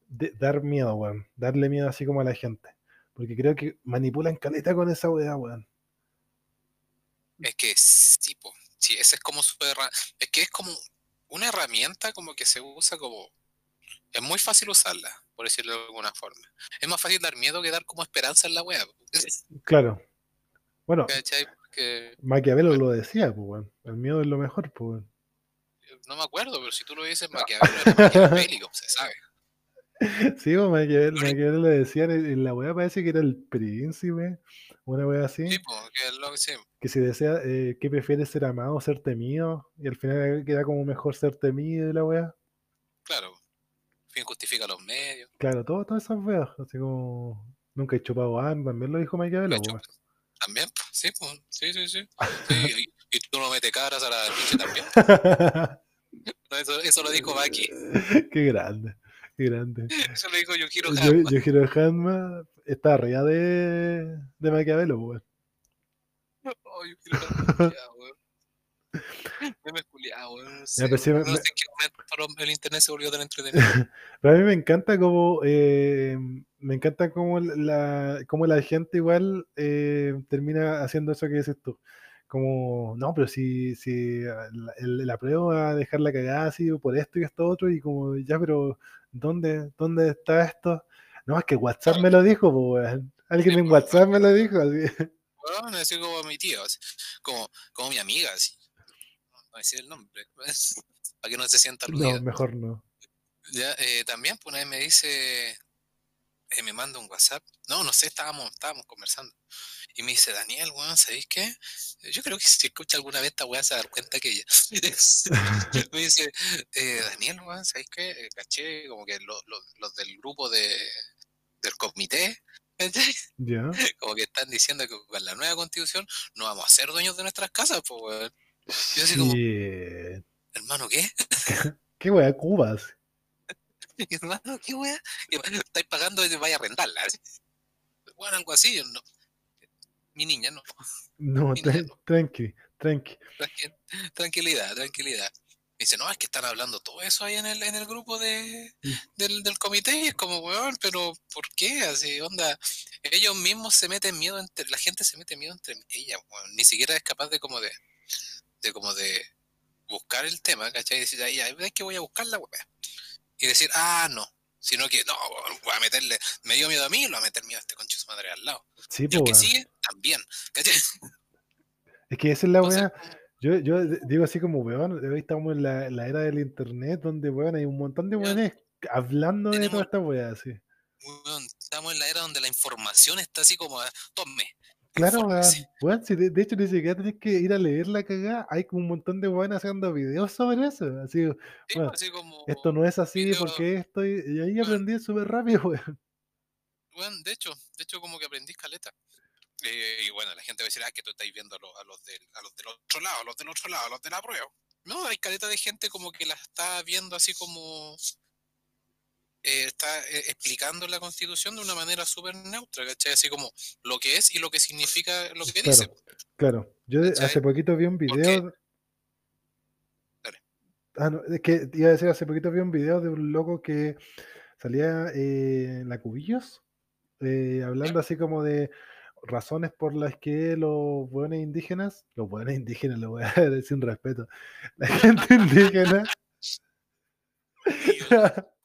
de- dar miedo, weón. Darle miedo así como a la gente. Porque creo que manipulan caleta con esa wea, weón. Es que sí, po, sí, ese es como su Es que es como una herramienta como que se usa como. Es muy fácil usarla, por decirlo de alguna forma. Es más fácil dar miedo que dar como esperanza en la web. Claro. Bueno, Maquiavelo lo decía, pues. El miedo es lo mejor, pues, no me acuerdo, pero si tú lo dices, Maquiavelo era maquiavélico, se sabe. Sí, pues, Maquiavelo, Maquiavelo le decían, en la weá parece que era el príncipe, una weá así, Sí, pues, que es lo que sí. que si desea, eh, ¿qué prefiere ser amado o ser temido? Y al final queda como mejor ser temido y la weá. Claro. Fin justifica los medios. Claro, todo, todas esas weas, así como nunca he chupado también lo dijo Maquiavelo, weón. También, pues, sí, pues, sí, sí, sí. Sí, y, y tú no metes caras a la pinche también. No, Eso, eso lo dijo Baki. Qué grande, qué grande. Eso lo dijo Yukiro Yo, Hanma. Yujiro Hanma está arriba de, de Maquiavelo, weón. Oh, Yukiro Hanma, weón. Meme culiao, weón, No sé, pero sí weón, me- no sé en qué momento el internet se volvió tan entretenido. Pero a mí me encanta como eh, me encanta como la, como la gente igual eh, termina haciendo eso que dices tú. Como, no, pero si, si la, el- la prueba va a dejar la cagada así por esto y esto otro, y como, ya, pero ¿dónde, dónde está esto? No, es que WhatsApp me lo dijo, weón. Alguien en WhatsApp me lo dijo. así. Weón, así como mi tío, así, como, como mi amiga, así. No decir el nombre, pues, para que no se sienta aludida. No, mejor no. Ya, eh, también, pues una vez me dice, eh, me manda un WhatsApp. No, no sé, estábamos, estábamos conversando. Y me dice, Daniel, weón, ¿sabéis qué? Yo creo que si escucha alguna vez esta weá se va a dar cuenta que ella. me dice, eh, Daniel, weón, ¿sabéis qué? Eh, caché como que lo- lo- los del grupo de, del comité. Ya. como que están diciendo que con la nueva constitución no vamos a ser dueños de nuestras casas, pues, weón. Yo así como, hermano, ¿qué? Qué wea, Cubas. hermano, ¿qué weá? Estáis pagando y te vaya a arrendarla. así. Bueno, algo así, yo no. Mi niña, no. No, tra- tranqui, tranqui. Tranqui- Tranquilidad, tranquilidad. Me dice, no, es que están hablando todo eso ahí en el, en el grupo de, del, del comité y es como, weón, pero ¿por qué? Así, onda, ellos mismos se meten miedo entre, la gente se mete miedo entre ellas, weón, ni siquiera es capaz de como de, de como de buscar el tema, ¿cachai? Y decir, ahí, es que voy a buscar la weá. Y decir, ah, no, sino que, no, weón, voy a meterle, me dio miedo a mí, lo voy a meter miedo a este concho su madre al lado. Sí, Y el que sigue, también, ¿cachai? Es que esa es la weá. Yo, digo así como, weón, hoy estamos en la, la era del internet donde, weón, hay un montón de weones hablando de toda esta weá, así. weón, estamos en la era donde la información está así como, tome, Claro, weón. si de, de hecho ni siquiera tenés que ir a leer la cagada, hay como un montón de weones haciendo videos sobre eso. Así, Sí, weón, así como, esto no es así, video- porque esto, y, ahí aprendí súper rápido, weón. weón, de hecho, de hecho como que aprendí caleta. Eh, y bueno, la gente va a decir, ah, que tú estáis viendo a, los- a los del, a los del otro lado, a los del otro lado, a los de la prueba. No, hay caleta de gente como que la está viendo así como... eh, está eh, explicando la constitución de una manera súper neutra, ¿cachai? Así como lo que es y lo que significa lo que dice. Claro, claro. Yo hace poquito vi un video. Dale. Ah, no, es que iba a decir, hace poquito vi un video de un loco que salía en la Cubillos, hablando así como de razones por las que los buenos indígenas, los buenos indígenas, lo voy a decir sin respeto, la gente indígena,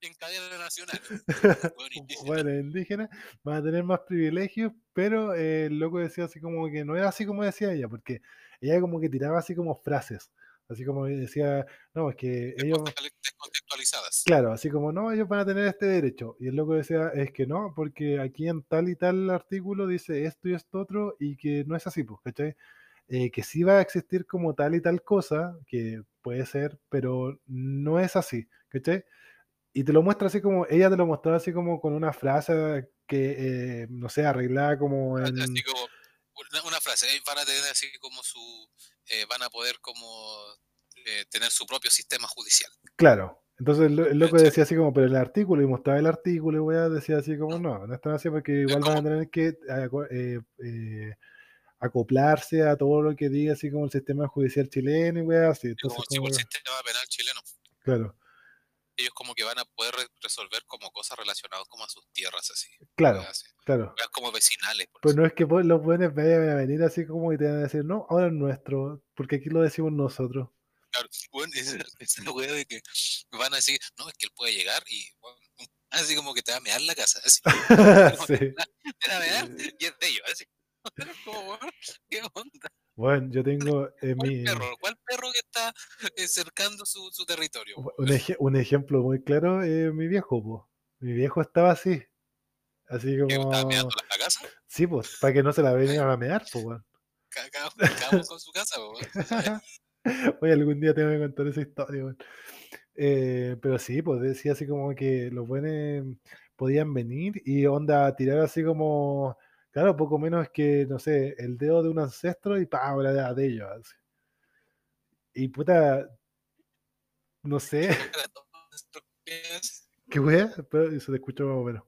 en cadena nacional. Weón, indígena. bueno, indígenas van a tener más privilegios, pero eh, el loco decía así como que no era así como decía ella, porque ella como que tiraba así como frases, así como decía, no, es que ellos, Descontextuali- Descontextualizadas. claro, así como no, ellos van a tener este derecho, y el loco decía, es que no, porque aquí en tal y tal artículo dice esto y esto otro, y que no es así, pues, ¿cachai? Eh, que sí va a existir como tal y tal cosa, que puede ser, pero no es así, ¿cachai? Y te lo muestra así como, ella te lo mostraba así como con una frase que, eh, no sé, arreglada como en... Así como una, una frase, eh, van a tener así como su, eh, van a poder como eh, tener su propio sistema judicial. Claro. Entonces el, lo- el loco decía así como, pero el artículo, y mostraba el artículo, y weá, decía así como, no, no están así porque igual van a tener que eh, eh, acoplarse a todo lo que diga así como el sistema judicial chileno y weá, así. Entonces, como como el sistema penal chileno. claro, Ellos como que van a poder re- resolver como cosas relacionadas como a sus tierras así. claro, así, claro. weas como vecinales. Pero así. no es que pues, los buenos vayan a venir así como y te van a decir, no, ahora es nuestro, porque aquí lo decimos nosotros. Claro, bueno, esa, es la wea de que van a decir, no, es que él puede llegar y bueno, así como que te va a mear la casa. Así, sí. te va a mear y es de ellos. Así. Como, weón, Bueno, yo tengo en ¿Cuál mi... perro? ¿Cuál perro que está eh, cercando su, su territorio? Un, eje- un ejemplo muy claro es mi viejo, po. Mi viejo estaba así. Así ¿Que estaba como... la casa? Sí, pues, para que no se la vengan a mear, pues, weón. Con su casa, po, weón. Oye, algún día tengo que contar esa historia, weón. Eh, pero sí, pues decía así como que los buenos podían venir y onda tirar así como, claro, poco menos que, no sé, el dedo de un ancestro y pa, hablar de ellos. así. Y puta, no sé, qué wea, pero se te escuchó más o menos.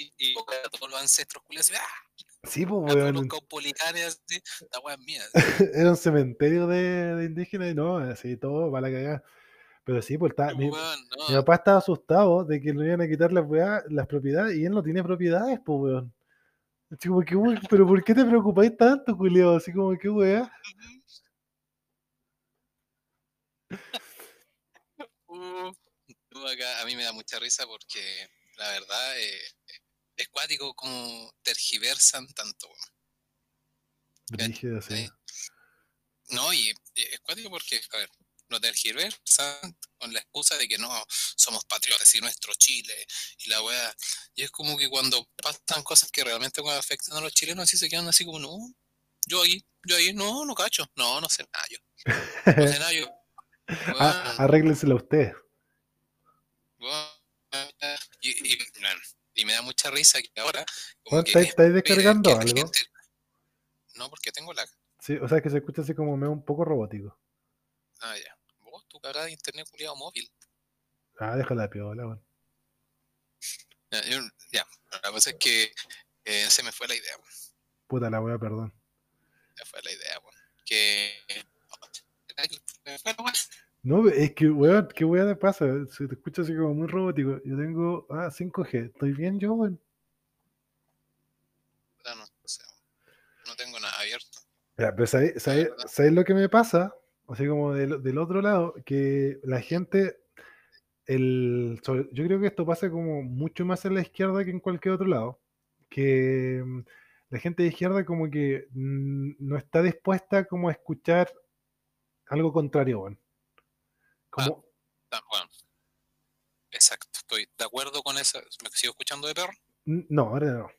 Y, y a todos los ancestros culiados, ¡ah! Sí, pues, los weón, caupolicanes, así, esta weá es mía. era un cementerio de, de indígenas y no, así todo, para la cagada. Pero sí, pues está, mi, Weón, no. Mi papá estaba asustado de que le iban a quitar las, weá- las propiedades y él no tiene propiedades, pues, weón. Así como que, weón, pero ¿por qué te preocupáis tanto, Julio? Así como que, weá. Uh, acá, a mí me da mucha risa porque la verdad eh, cuático como tergiversan tanto. Brígido, sí. No, y, es cuático porque, a ver, lo tergiversan con la excusa de que no somos patriotas y nuestro Chile y la weá. Y es como que cuando pasan cosas que realmente afectan a los chilenos, así se quedan así como, no, yo ahí, yo ahí, no, no cacho, no, no sé nada yo. No sé nada yo. Ah, Weón, arréglensela usted. weón, eh, y, y, bueno, y me da mucha risa que ahora. como Weón, que ¿estáis- descargando que la algo? gente- No, porque tengo la. Sí, o sea que se escucha así como medio un poco robótico. Ah, ya. Vos, tu cara de internet culiado móvil. Ah, déjala de piola, weón. Ya, yo- ya, la cosa es que eh, se me fue la idea, weón. Puta la weá, perdón. Se fue la idea, weón. Que. No, es que, weón, ¿qué weá te pasa? Se te escucha así como muy robótico. Yo tengo, ah, 5G. ¿Estoy bien yo, weón? No, o sea, no tengo nada abierto. Ya, pero ¿sabéis, sabéis- verdad. sabéis lo que me pasa? Así como del, del otro lado, que la gente, el, yo creo que esto pasa como mucho más en la izquierda que en cualquier otro lado, que mm, la gente de izquierda como que mm, no está dispuesta como a escuchar algo contrario, weón. Como, Ah, bueno. Exacto, estoy de acuerdo con esa. ¿Me sigo escuchando de perro? no, ahora no.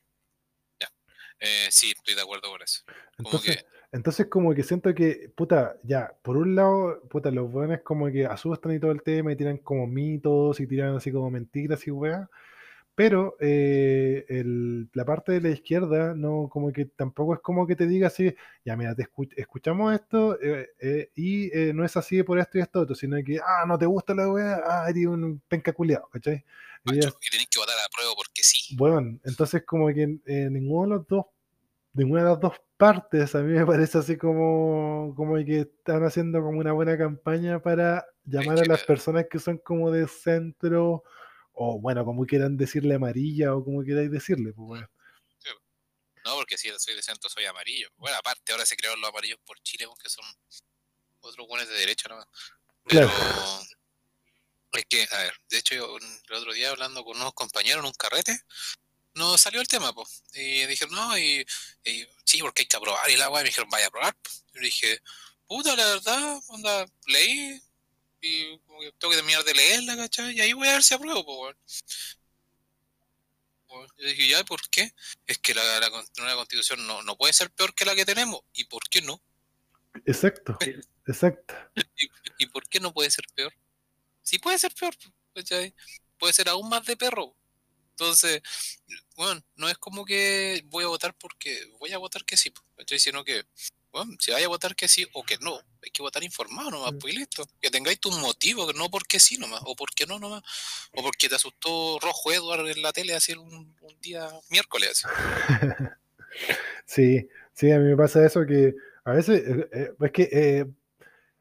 Eh, sí, estoy de acuerdo con eso. Como Entonces, que. entonces como que siento que, puta, ya, por un lado, puta, los buenos como que asustan y todo el tema y tiran como mitos y tiran así como mentiras y weá. Pero eh, el- la parte de la izquierda no como que tampoco es como que te diga así, ya mira, te escu- escuchamos esto eh, eh, y eh, no es así por esto y esto otro, sino que, ah, no te gusta la weá, ah, eres un penca culiao, ¿cachai? Macho, y tenéis que votar a la prueba porque sí. bueno, entonces como que ninguno de los dos, ninguna de las dos partes a mí me parece así como, como que están haciendo como una buena campaña para llamar a que- las personas que son como de centro, o bueno, como quieran decirle amarilla o como queráis decirle, pues bueno. No, porque si soy de centro soy amarillo. Bueno, aparte ahora se crearon los amarillos por Chile, porque son otros buenos de derecha nomás. Pero Claro. es que, a ver, de hecho yo el otro día hablando con unos compañeros en un carrete, nos salió el tema, pues. Y dijeron, no, y, y sí, porque hay que aprobar. Y la weá me dijeron, vaya a aprobar. po. Y yo dije, puta, la verdad, onda, leí y como que tengo que terminar de leerla, ¿cachai? Y ahí voy a ver si apruebo, pues, Yo dije, ya, ¿por qué? Es que la, la nueva constitución no, no puede ser peor que la que tenemos. ¿Y por qué no? Exacto, exacto. ¿Y por qué no puede ser peor? Sí puede ser peor, ¿cachai? Puede ser aún más de perro. Entonces, bueno, no es como que voy a votar porque voy a votar que sí, ¿cachai? Sino que, bueno, si vaya a votar que sí o que no, hay que votar informado nomás, Mm. pues y listo. Que tengáis tus motivos, no porque sí nomás, o porque no nomás, o porque te asustó Rojo Edward en la tele así un, un día miércoles. así. Sí, sí, a mí me pasa eso que a veces, eh, eh, es que, eh,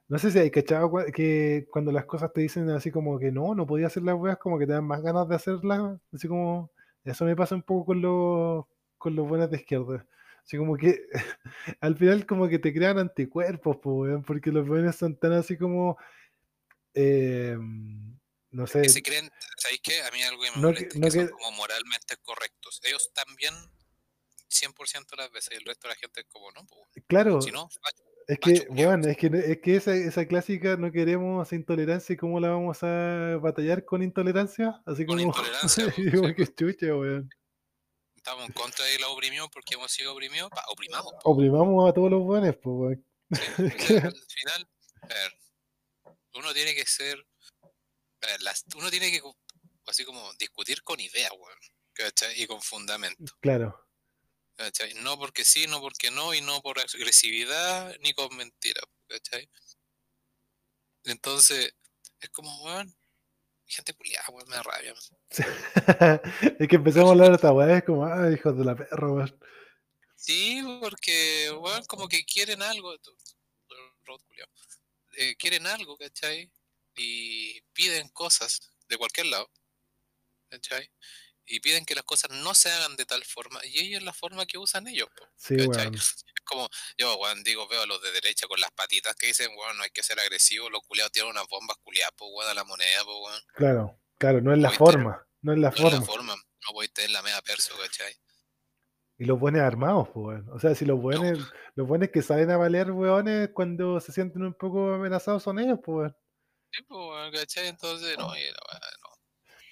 no sé si hay cachado que cuando las cosas te dicen así como que no, no podía hacer las weas, como que te dan más ganas de hacerlas, así como, eso me pasa un poco con los, con los buenos de izquierda. Así como que al final como que te crean anticuerpos, po, weón, porque los buenos son tan así como, eh, no sé, Que se creen, ¿sabéis qué? A mí algo que me No molesta que- es no que son que- como moralmente correctos. Ellos también 100% de las veces y el resto de la gente es como, no, pues, Claro, si no, es macho que, culiao. bueno, es que, es que esa, esa clásica no queremos intolerancia y cómo la vamos a batallar con intolerancia, así Con como, intolerancia, como sí, que chucha, weón. Estamos en contra de la oprimión porque hemos sido oprimidos, pa, oprimamos. Oprimamos a todos los buenos, pues. Sí, al final, a ver, uno tiene que ser, a ver, las- uno tiene que así como discutir con ideas, weón. Y con fundamento, Claro, ¿cachai? No porque sí, no porque no, y no por agresividad ni con mentiras, ¿cachai? Entonces, es como, weón, gente culiada, weón, me da rabia. man. es que empezamos a hablar de esta weá, es como, ah, hijos de la perra, weón. Sí, porque, weón, como que quieren algo. Eh, quieren algo, ¿cachai? Y piden cosas de cualquier lado, ¿cachai? Y piden que las cosas no se hagan de tal forma, y ellos es la forma que usan ellos, po, Sí, weón. Es como, yo, weón, digo, veo a los de derecha con las patitas que dicen, weón, no hay que ser agresivo, los culiados tienen unas bombas culiadas, pues, weón, a la moneda, pues, weón. Claro, claro, no es la forma, no es la No es la forma. no podéis tener la media perso, ¿cachai? Y los buenos armados, pues, weón. O sea, si los buenos, los buenos que saben a valer, weones, cuando se sienten un poco amenazados son ellos, pues, weón. Sí, pues, weón, ¿cachai? Entonces, no, y la.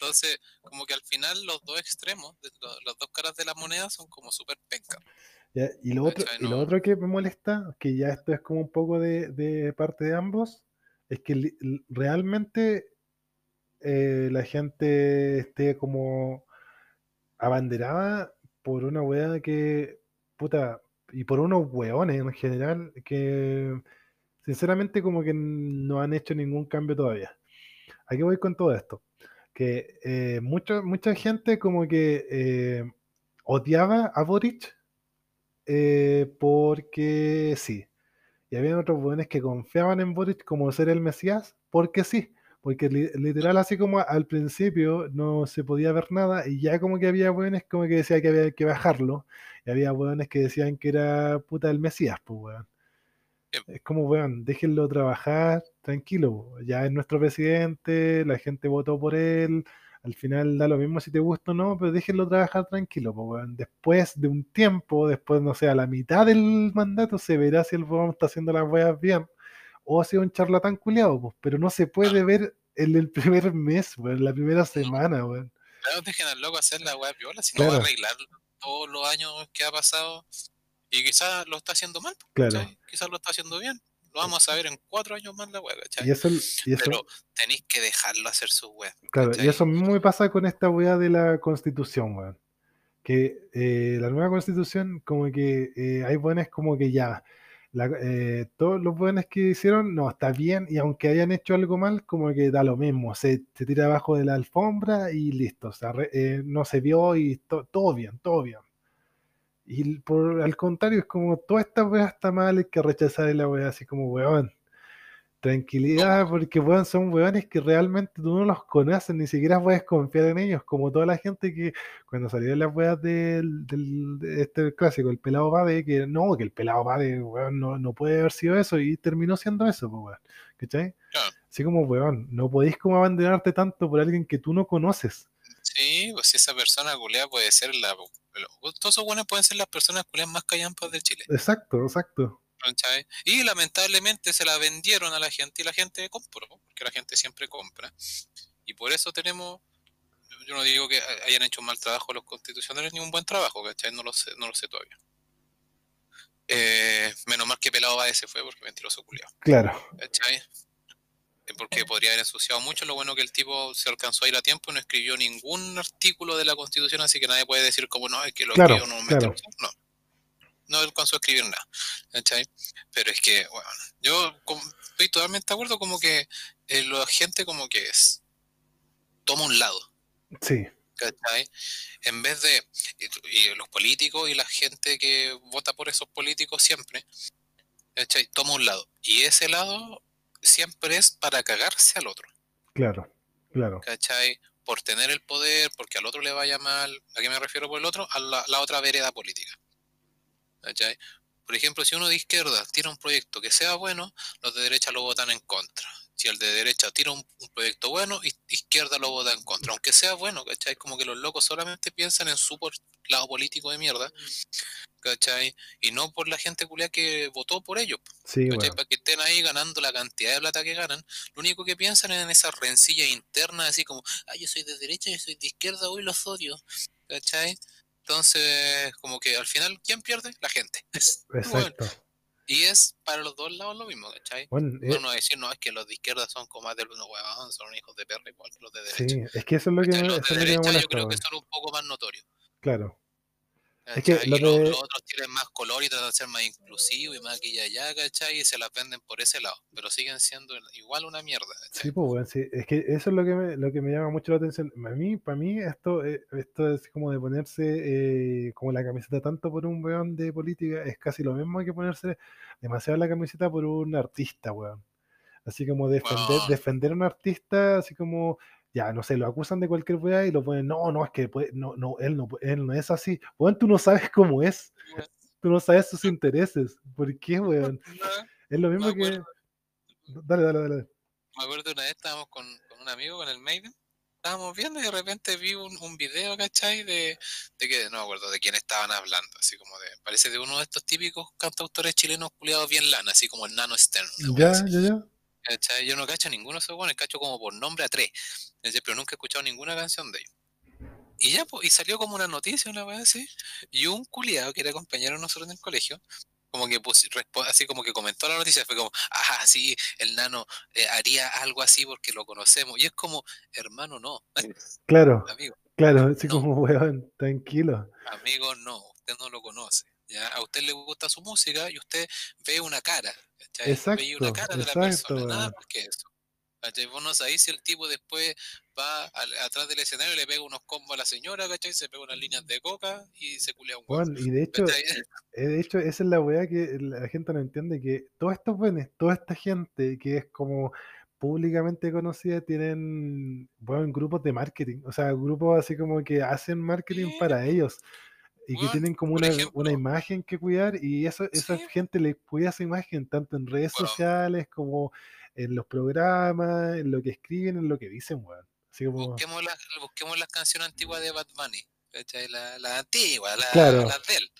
Entonces, como que al final los dos extremos, las dos caras de la moneda son como súper penca. Ya, Y lo otro, lo otro que me molesta, que ya esto es como un poco de, de parte de ambos, es que realmente eh, la gente esté como abanderada por una weá que, puta, y por unos weones en general, que sinceramente como que no han hecho ningún cambio todavía. ¿A qué voy con todo esto? Que eh, mucha, mucha gente como que eh, odiaba a Boric eh, porque sí. Y había otros buenos que confiaban en Boric como ser el Mesías porque sí. Porque li- literal así como al principio no se podía ver nada y ya como que había buenos como que decía que había que bajarlo. Y había buenos que decían que era puta el Mesías, pues weón. Sí. Es como, weón, déjenlo trabajar tranquilo. Ya es nuestro presidente, la gente votó por él. Al final da lo mismo si te gusta o no, pero déjenlo trabajar tranquilo. po, weón. Después de un tiempo, después, no sé, a la mitad del mandato, se verá si el weón está haciendo las weas bien o ha sido un charlatán culiado. pues, Pero no se puede ver en el primer mes, weón, la primera semana, weón. Claro, dejen al loco hacer la weá viola, si Claro. no va a arreglar todos los años que ha pasado. Y quizás lo está haciendo mal, Claro. Quizás lo está haciendo bien. Lo vamos a saber en cuatro años más la ¿cachai? Y eso, y eso, Pero tenéis que dejarlo hacer su weá. Claro, y eso mismo me pasa con esta weá de la constitución, weón. Que eh, la nueva constitución, como que eh, hay buenas como que ya, la- eh, todos los buenos que hicieron, no, está bien, y aunque hayan hecho algo mal, como que da lo mismo, se, se tira abajo de la alfombra y listo, o sea, re- eh, no se vio y to- todo bien, todo bien. Y por al contrario, es como toda esta weá está mal, hay que rechazar la weá, así como weón. Tranquilidad, porque weón, son weones que realmente tú no los conoces, ni siquiera puedes confiar en ellos, como toda la gente que cuando salieron las weas del, del- de este clásico, el pelado Bade, que no, que el pelado Bade, weón, no, no puede haber sido eso, y terminó siendo eso, pues weón, ¿cachai? Así como, weón, no podéis como abandonarte tanto por alguien que tú no conoces. Sí, pues si esa persona culiada puede ser la. lo- Todos esos buenos pueden ser las personas culiadas más callampas de Chile. Exacto, exacto. Y lamentablemente se la vendieron a la gente y la gente compró, porque la gente siempre compra. Y por eso tenemos. Yo no digo que hayan hecho un mal trabajo los constitucionales ni un buen trabajo, ¿cachai? No lo sé, no lo sé todavía. Eh, menos mal que Pelado Bade se fue porque mentiroso culiado. Claro, ¿cachai? Eh, Porque podría haber ensuciado mucho. Lo bueno que el tipo se alcanzó a ir a tiempo y no escribió ningún artículo de la Constitución, así que nadie puede decir como no, es que lo Claro, escribió no claro. No. No alcanzó a escribir nada. ¿cachai? Pero es que, bueno, yo estoy totalmente de acuerdo como que eh, la gente como que es, toma un lado. sí, ¿cachai? En vez de, y, y los políticos y la gente que vota por esos políticos siempre, ¿cachai? Toma un lado. Y ese lado siempre es para cagarse al otro, claro, claro, ¿cachai? Por tener el poder, porque al otro le vaya mal, ¿a qué me refiero por el otro? A la, la otra vereda política, ¿cachai? Por ejemplo, si uno de izquierda tiene un proyecto que sea bueno, los de derecha lo votan en contra. Si el de derecha tira un, un proyecto bueno, iz- izquierda lo vota en contra, aunque sea bueno, ¿cachai? Como que los locos solamente piensan en su por- lado político de mierda, ¿cachai? Y no por la gente culia que votó por ellos. Para que estén ahí ganando la cantidad de plata que ganan, lo único que piensan es en esas rencillas internas, así como, ah, yo soy de derecha, yo soy de izquierda, hoy los odio, ¿cachai? Entonces, como que al final, ¿quién pierde? La gente. Exacto. y es para los dos lados lo mismo, ¿cachai? Bueno, eh, Bueno, decir, no, es que los de izquierda son como más de los huevón, son hijos de perra igual que los de derecha. sí, es que eso es lo que me, Los de es lo que me derecha yo creo que son un poco más notorios. Claro. Es que los, de- los otros tienen más color y tratan de ser más inclusivos y más aquí y allá, ¿cachai? Y se las venden por ese lado, pero siguen siendo igual una mierda, ¿cachai? Sí, pues, weón, sí. Es que eso es lo que me, lo que me llama mucho la atención. A mí, para mí, esto, eh, esto es como de ponerse eh, como la camiseta tanto por un weón de política, es casi lo mismo que ponerse demasiado la camiseta por un artista, weón. Así como defender, defender a un artista, así como, ya, no sé, lo acusan de cualquier weá y lo ponen, no, no, es que puede- no, no, él no, él no es así. Weón, tú no sabes cómo es, tú no sabes sus intereses. ¿Por qué, weón? Es lo mismo que... Dale, dale, dale. Me acuerdo una vez estábamos con, con un amigo, con el Maiden, estábamos viendo y de repente vi un, un video, ¿cachai? De, de que, no me acuerdo de quién estaban hablando, así como de, parece de uno de estos típicos cantautores chilenos culiados bien lana, así como el Nano Stern. Ya, ya, ya. ¿Cachai? Yo no cacho ninguno de esos buenos, cacho como por nombre a tres, ¿cachai? pero nunca he escuchado ninguna canción de ellos. Y ya, pues, y salió como una noticia, una vez así, y un culiado que era compañero de nosotros en el colegio, como que respo- así como que comentó la noticia, fue como, ah, sí, el nano eh, haría algo así porque lo conocemos. Y es como, hermano, no, Claro, amigo, claro, así No. como, weón, tranquilo. amigo, no, usted no lo conoce. ¿Ya? A usted le gusta su música y usted ve una cara, ¿cachai? Ve una Exacto, cara de la exacto, persona, nada weón. más que eso. ¿cachai? Vos no sabéis si el tipo después va al- atrás del escenario y le pega unos combos a la señora, ¿cachai? Se pega unas líneas de coca y se culea un. Weón, y de hecho, eh, de hecho, esa es la weá que la gente no entiende, que todos estos weones, toda esta gente que es como públicamente conocida, tienen, grupos de marketing, o sea, grupos así como que hacen marketing para ellos. Y que tienen como una, una imagen que cuidar y eso, esa Sí. gente le cuida esa imagen tanto en redes Weón. sociales como en los programas, en lo que escriben, en lo que dicen, weón. Así como, Busquemos, las busquemos las canciones antiguas de Bad Bunny, ¿cachai? Las la antiguas, la- Claro. las de él,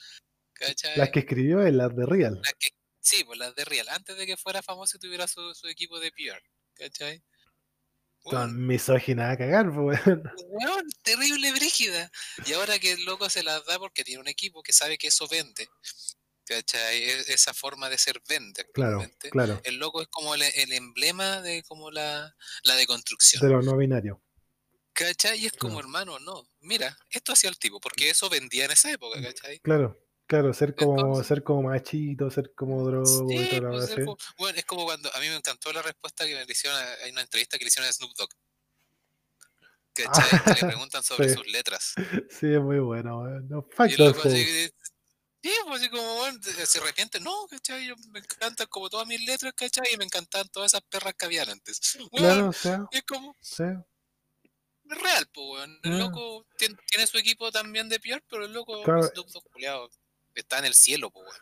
¿cachai? las que escribió en las de Real. Las que- sí, pues las de Real, antes de que fuera famoso y tuviera su, su equipo de PR, ¿cachai? Son Weón, misóginas a cagar, pues, weón. weón, terrible brígida. Y ahora que el loco se las da porque tiene un equipo que sabe que eso vende, ¿cachai? E- Esa forma de ser vende Claro, claro. El loco es como el, el emblema de como la, la deconstrucción. De lo no binario. ¿Cachai? Y es como, Claro. hermano, no. Mira, esto hacía el tipo, porque eso vendía en esa época, ¿cachai? Claro, claro, ser como, Entonces- ser como machito, ser como drogo y Sí, toda la pues, es como- bueno, es como cuando a mí me encantó la respuesta que me le hicieron, a- hay una entrevista que le hicieron a Snoop Dogg. Que le preguntan sobre Sí. sus letras. Sí, es muy bueno. No, Y así, sí, pues así como, bueno, se se arrepiente. No, ¿cachai? Yo- me encantan como todas mis letras, ¿cachai? Y me encantan todas esas perras que habían antes. Claro, o sea, y es como, sí. es real, pues, weón. El Ah. loco tien- tiene su equipo también de PR, pero el loco, Claro. Snoop Dogg, culiao, está en el cielo, pues, weón.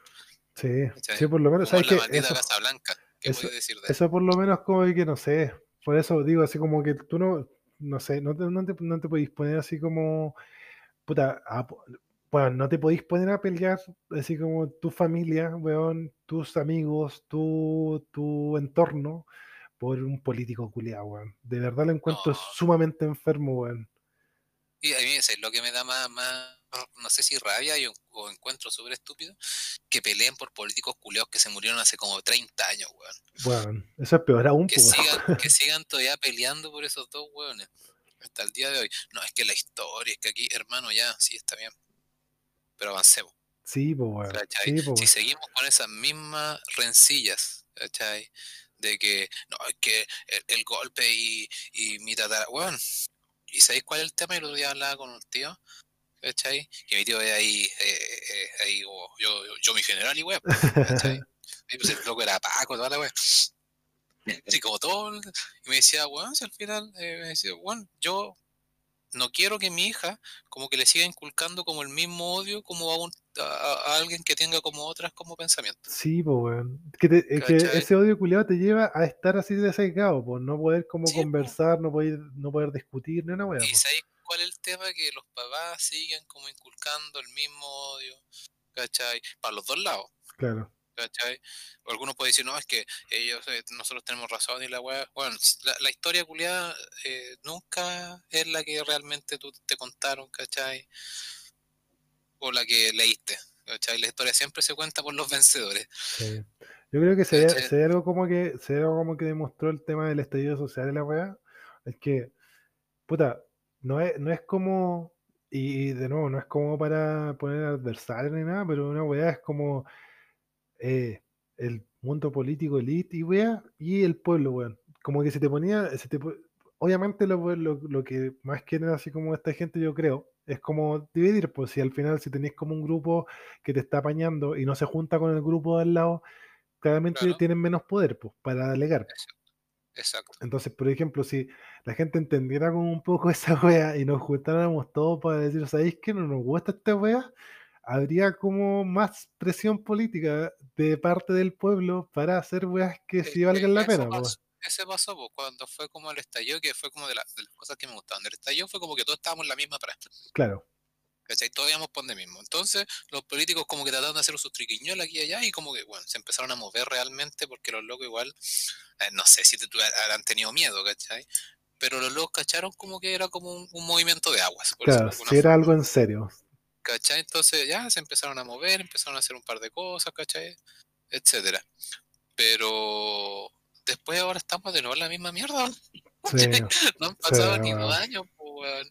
Sí, sí, por lo menos, Como ¿sabes la maldita Eso, Casa Blanca. ¿Qué eso- decir de eso? eso por lo menos como que no sé. Por eso digo así como que tú no, no sé, no te, no te, no te podéis poner así como, puta, a bueno, no te podéis poner a pelear así como tu familia, weón, tus amigos, tu, tu entorno por un político culiado, weón. De verdad lo encuentro No. sumamente enfermo, weón. Y a mí es lo que me da más, más no sé si rabia y- o encuentro súper estúpido, que peleen por políticos culeados que se murieron hace como 30 años, weón. Weón, eso es peor aún, Que pues, weón. sigan, que sigan todavía peleando por esos dos weones. Hasta el día de hoy. No, es que la historia, es que aquí, hermano, ya, sí, está bien. Pero avancemos. Sí, pues, weón. ¿cachai? Sí, pues, si seguimos con esas mismas rencillas, ¿cachai? De que, no, es que el, el golpe y, y mi tatara, weón. ¿Y sabéis cuál es el tema? Y el otro día hablaba con un tío, ¿cachai? Que mi tío es ahí, eh, eh, ahí como, yo, yo, yo mi general y weón, ¿cachai? Y pues el loco era Paco, toda la weón. Así como todo. Y me decía, weón, si al final, eh, me decía, weón, yo no quiero que mi hija como que le siga inculcando como el mismo odio como a, un, a, a alguien que tenga como otras como pensamientos. Sí, pues, weón. Que, te- es que ese odio culiado te lleva a estar así desagregado, pues, no poder como Sí, po. conversar, no poder, no poder discutir, ni una weá, ¿Y cuál es el tema? Que los papás siguen como inculcando el mismo odio, ¿cachai? Para los dos lados. Claro. ¿cachai? O algunos pueden decir, no, es que ellos, eh, nosotros tenemos razón y la weá. Bueno, la, la historia culiada eh, nunca es la que realmente tú te contaron, ¿cachai? O la que leíste, ¿cachai? La historia siempre se cuenta por los vencedores. Sí. Yo creo que si hay algo como que, hay algo como que demostró el tema del estallido social de la weá, es que, puta, no es, no es como, y, de nuevo, no es como para poner adversario ni nada, pero una weá es como eh, el mundo político elite y weá, y el pueblo, weón. Como que se te ponía, se te, obviamente lo, lo, lo que más quieren así como esta gente, yo creo, es como dividir, pues si al final si tenéis como un grupo que te está apañando y no se junta con el grupo de al lado, claramente Claro. tienen menos poder pues, para alegar. Exacto. Entonces, por ejemplo, si la gente entendiera como un poco esa wea y nos juntáramos todos para decir, ¿sabéis que no nos gusta esta wea? Habría como más presión política de parte del pueblo para hacer weas que sí valgan la pena. pues. pasó- ese pasó pues, cuando fue como el estallido, que fue como de, la- de las cosas que me gustaban. Del estallido fue como que todos estábamos en la misma parada. Claro, ¿Cachai? Todos íbamos por donde mismo. Entonces, los políticos como que trataron de hacer sus triquiñuelas aquí y allá y como que, bueno, se empezaron a mover realmente porque los locos igual, eh, no sé si te, habrán tenido miedo, ¿cachai? Pero los locos cacharon como que era como un, un movimiento de aguas. por claro, si era forma, algo en serio. ¿Cachai? Entonces ya se empezaron a mover, empezaron a hacer un par de cosas, ¿cachai? Etcétera. Pero después ahora estamos de nuevo en la misma mierda. Sí, No han pasado Sí, ni dos años, pues,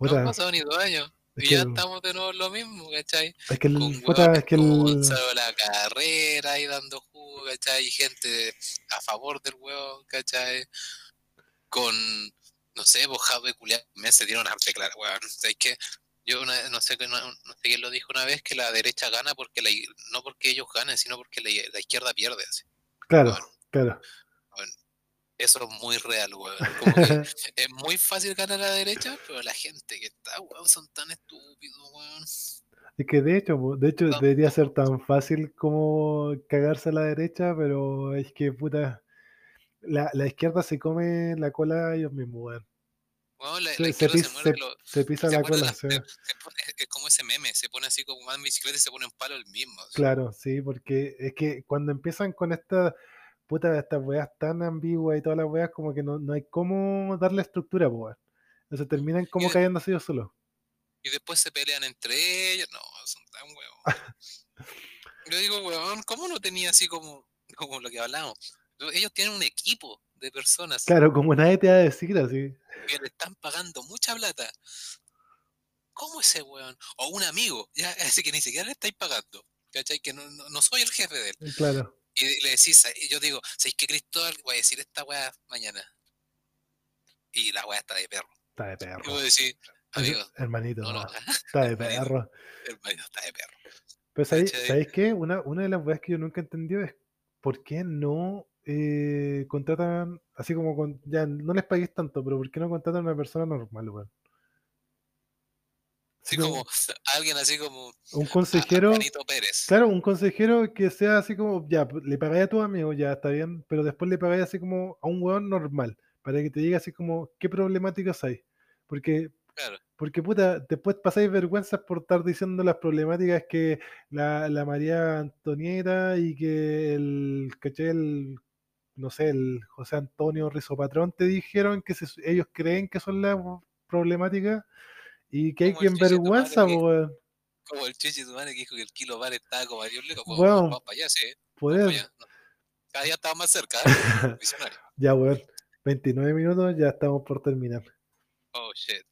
No han pasado ni dos años. es Y que ya estamos de nuevo en lo mismo, ¿cachai? es que el, Con puta, es que el, la carrera ahí dando jugo, ¿cachai? Y gente a favor del huevo, ¿cachai? Con, no sé, bojado de culiar, me se dieron a declarar, weón. Es que yo una- no sé no, no sé quién lo dijo una vez que la derecha gana porque la, no porque ellos ganen, sino porque la, la izquierda pierde. así. claro, Bueno, claro. Eso es muy real, weón. Como que es muy fácil ganar a la derecha, pero la gente que está, weón, son tan estúpidos, weón. Es que de hecho, de hecho No, debería ser tan fácil como cagarse a la derecha, pero es que puta, la, la izquierda se come la cola ellos mismos, weón. Weón, la, la Se, muerde pisa la cola, las sí. pone- es como ese meme, se pone así como más en bicicleta y se pone en palo el mismo. Claro, sí, porque es que cuando empiezan con esta puta, estas weas tan ambiguas y todas las weas, como que no, no hay cómo darle estructura, weón. Entonces terminan como de- cayendo así ellos solos. Y después se pelean entre ellos. No, son tan huevos. Yo digo, weón, ¿cómo no tenía así como, como lo que hablamos? Ellos tienen un equipo de personas Claro, como nadie te va a decir así. que le están pagando mucha plata. ¿Cómo ese weón? O un amigo, ya, así que ni siquiera le estáis pagando. ¿Cachai? Que no, no, no soy el jefe de él. Claro, Y le decís, y yo digo, ¿sabéis que Cristóbal? Voy a decir esta weá mañana. Y la weá está de perro. está de Y perro. voy a decir, amigo, Hermanito, no no, está de hermanito. perro. El marido está de perro. Pero ¿sabéis. ¿sabéis qué? Una, una de las weas que yo nunca he entendido es por qué no eh, contratan, así como con, ya no les paguéis tanto, pero ¿por qué no contratan a una persona normal, weón? Así como alguien así como un a- a consejero, Pérez. claro, un consejero que sea así como, ya, le pagáis a tu amigo, ya está bien, pero después le pagáis así como a un weón normal, para que te diga así como, ¿qué problemáticas hay? Porque Claro. Porque puta, después pasáis vergüenzas por estar diciendo las problemáticas que la, la María Antonieta y que el, caché, el, no sé, el José Antonio Rizopatrón te dijeron que se- ellos creen que son las problemáticas y que hay que po, weón. Como el Chichi Tumare que dijo que el kilo vale estaba como a 10 lucas. Pues, Weón, vamos para allá, sí. Poder. Allá. Cada día estaba más cerca. ¿eh? Visionario. Ya, weón. 29 minutos, ya estamos por terminar. Oh, shit.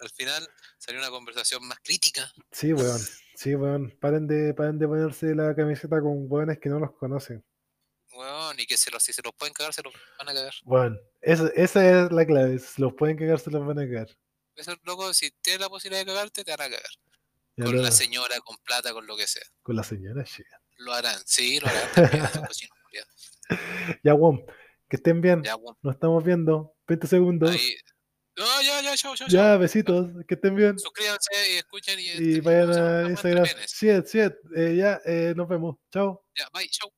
Al final salió una conversación más crítica. Sí, weón. Sí, weón. Paren de, paren de ponerse la camiseta con weones que no los conocen. Weón, y que se los, si se los pueden cagar, se los van a cagar. Weón. Esa, esa es la clave. Si los pueden cagar, se los van a cagar. Eso, loco, si tienes la posibilidad de cagarte, te van a cagar. Ya con lo- la señora, con plata, con lo que sea. con la señora, sí. Lo harán. Sí, lo harán también. esos. Ya, weón. Que estén bien. ya. Nos estamos viendo. 20 segundos. Ahí, No, ya, ya, chao, chao. Ya, besitos, que estén bien. Suscríbanse y escuchen y, Y este, vayan a Instagram. penes. Siet, siet. Eh, ya, eh, nos vemos. Chao. Ya, bye, chao.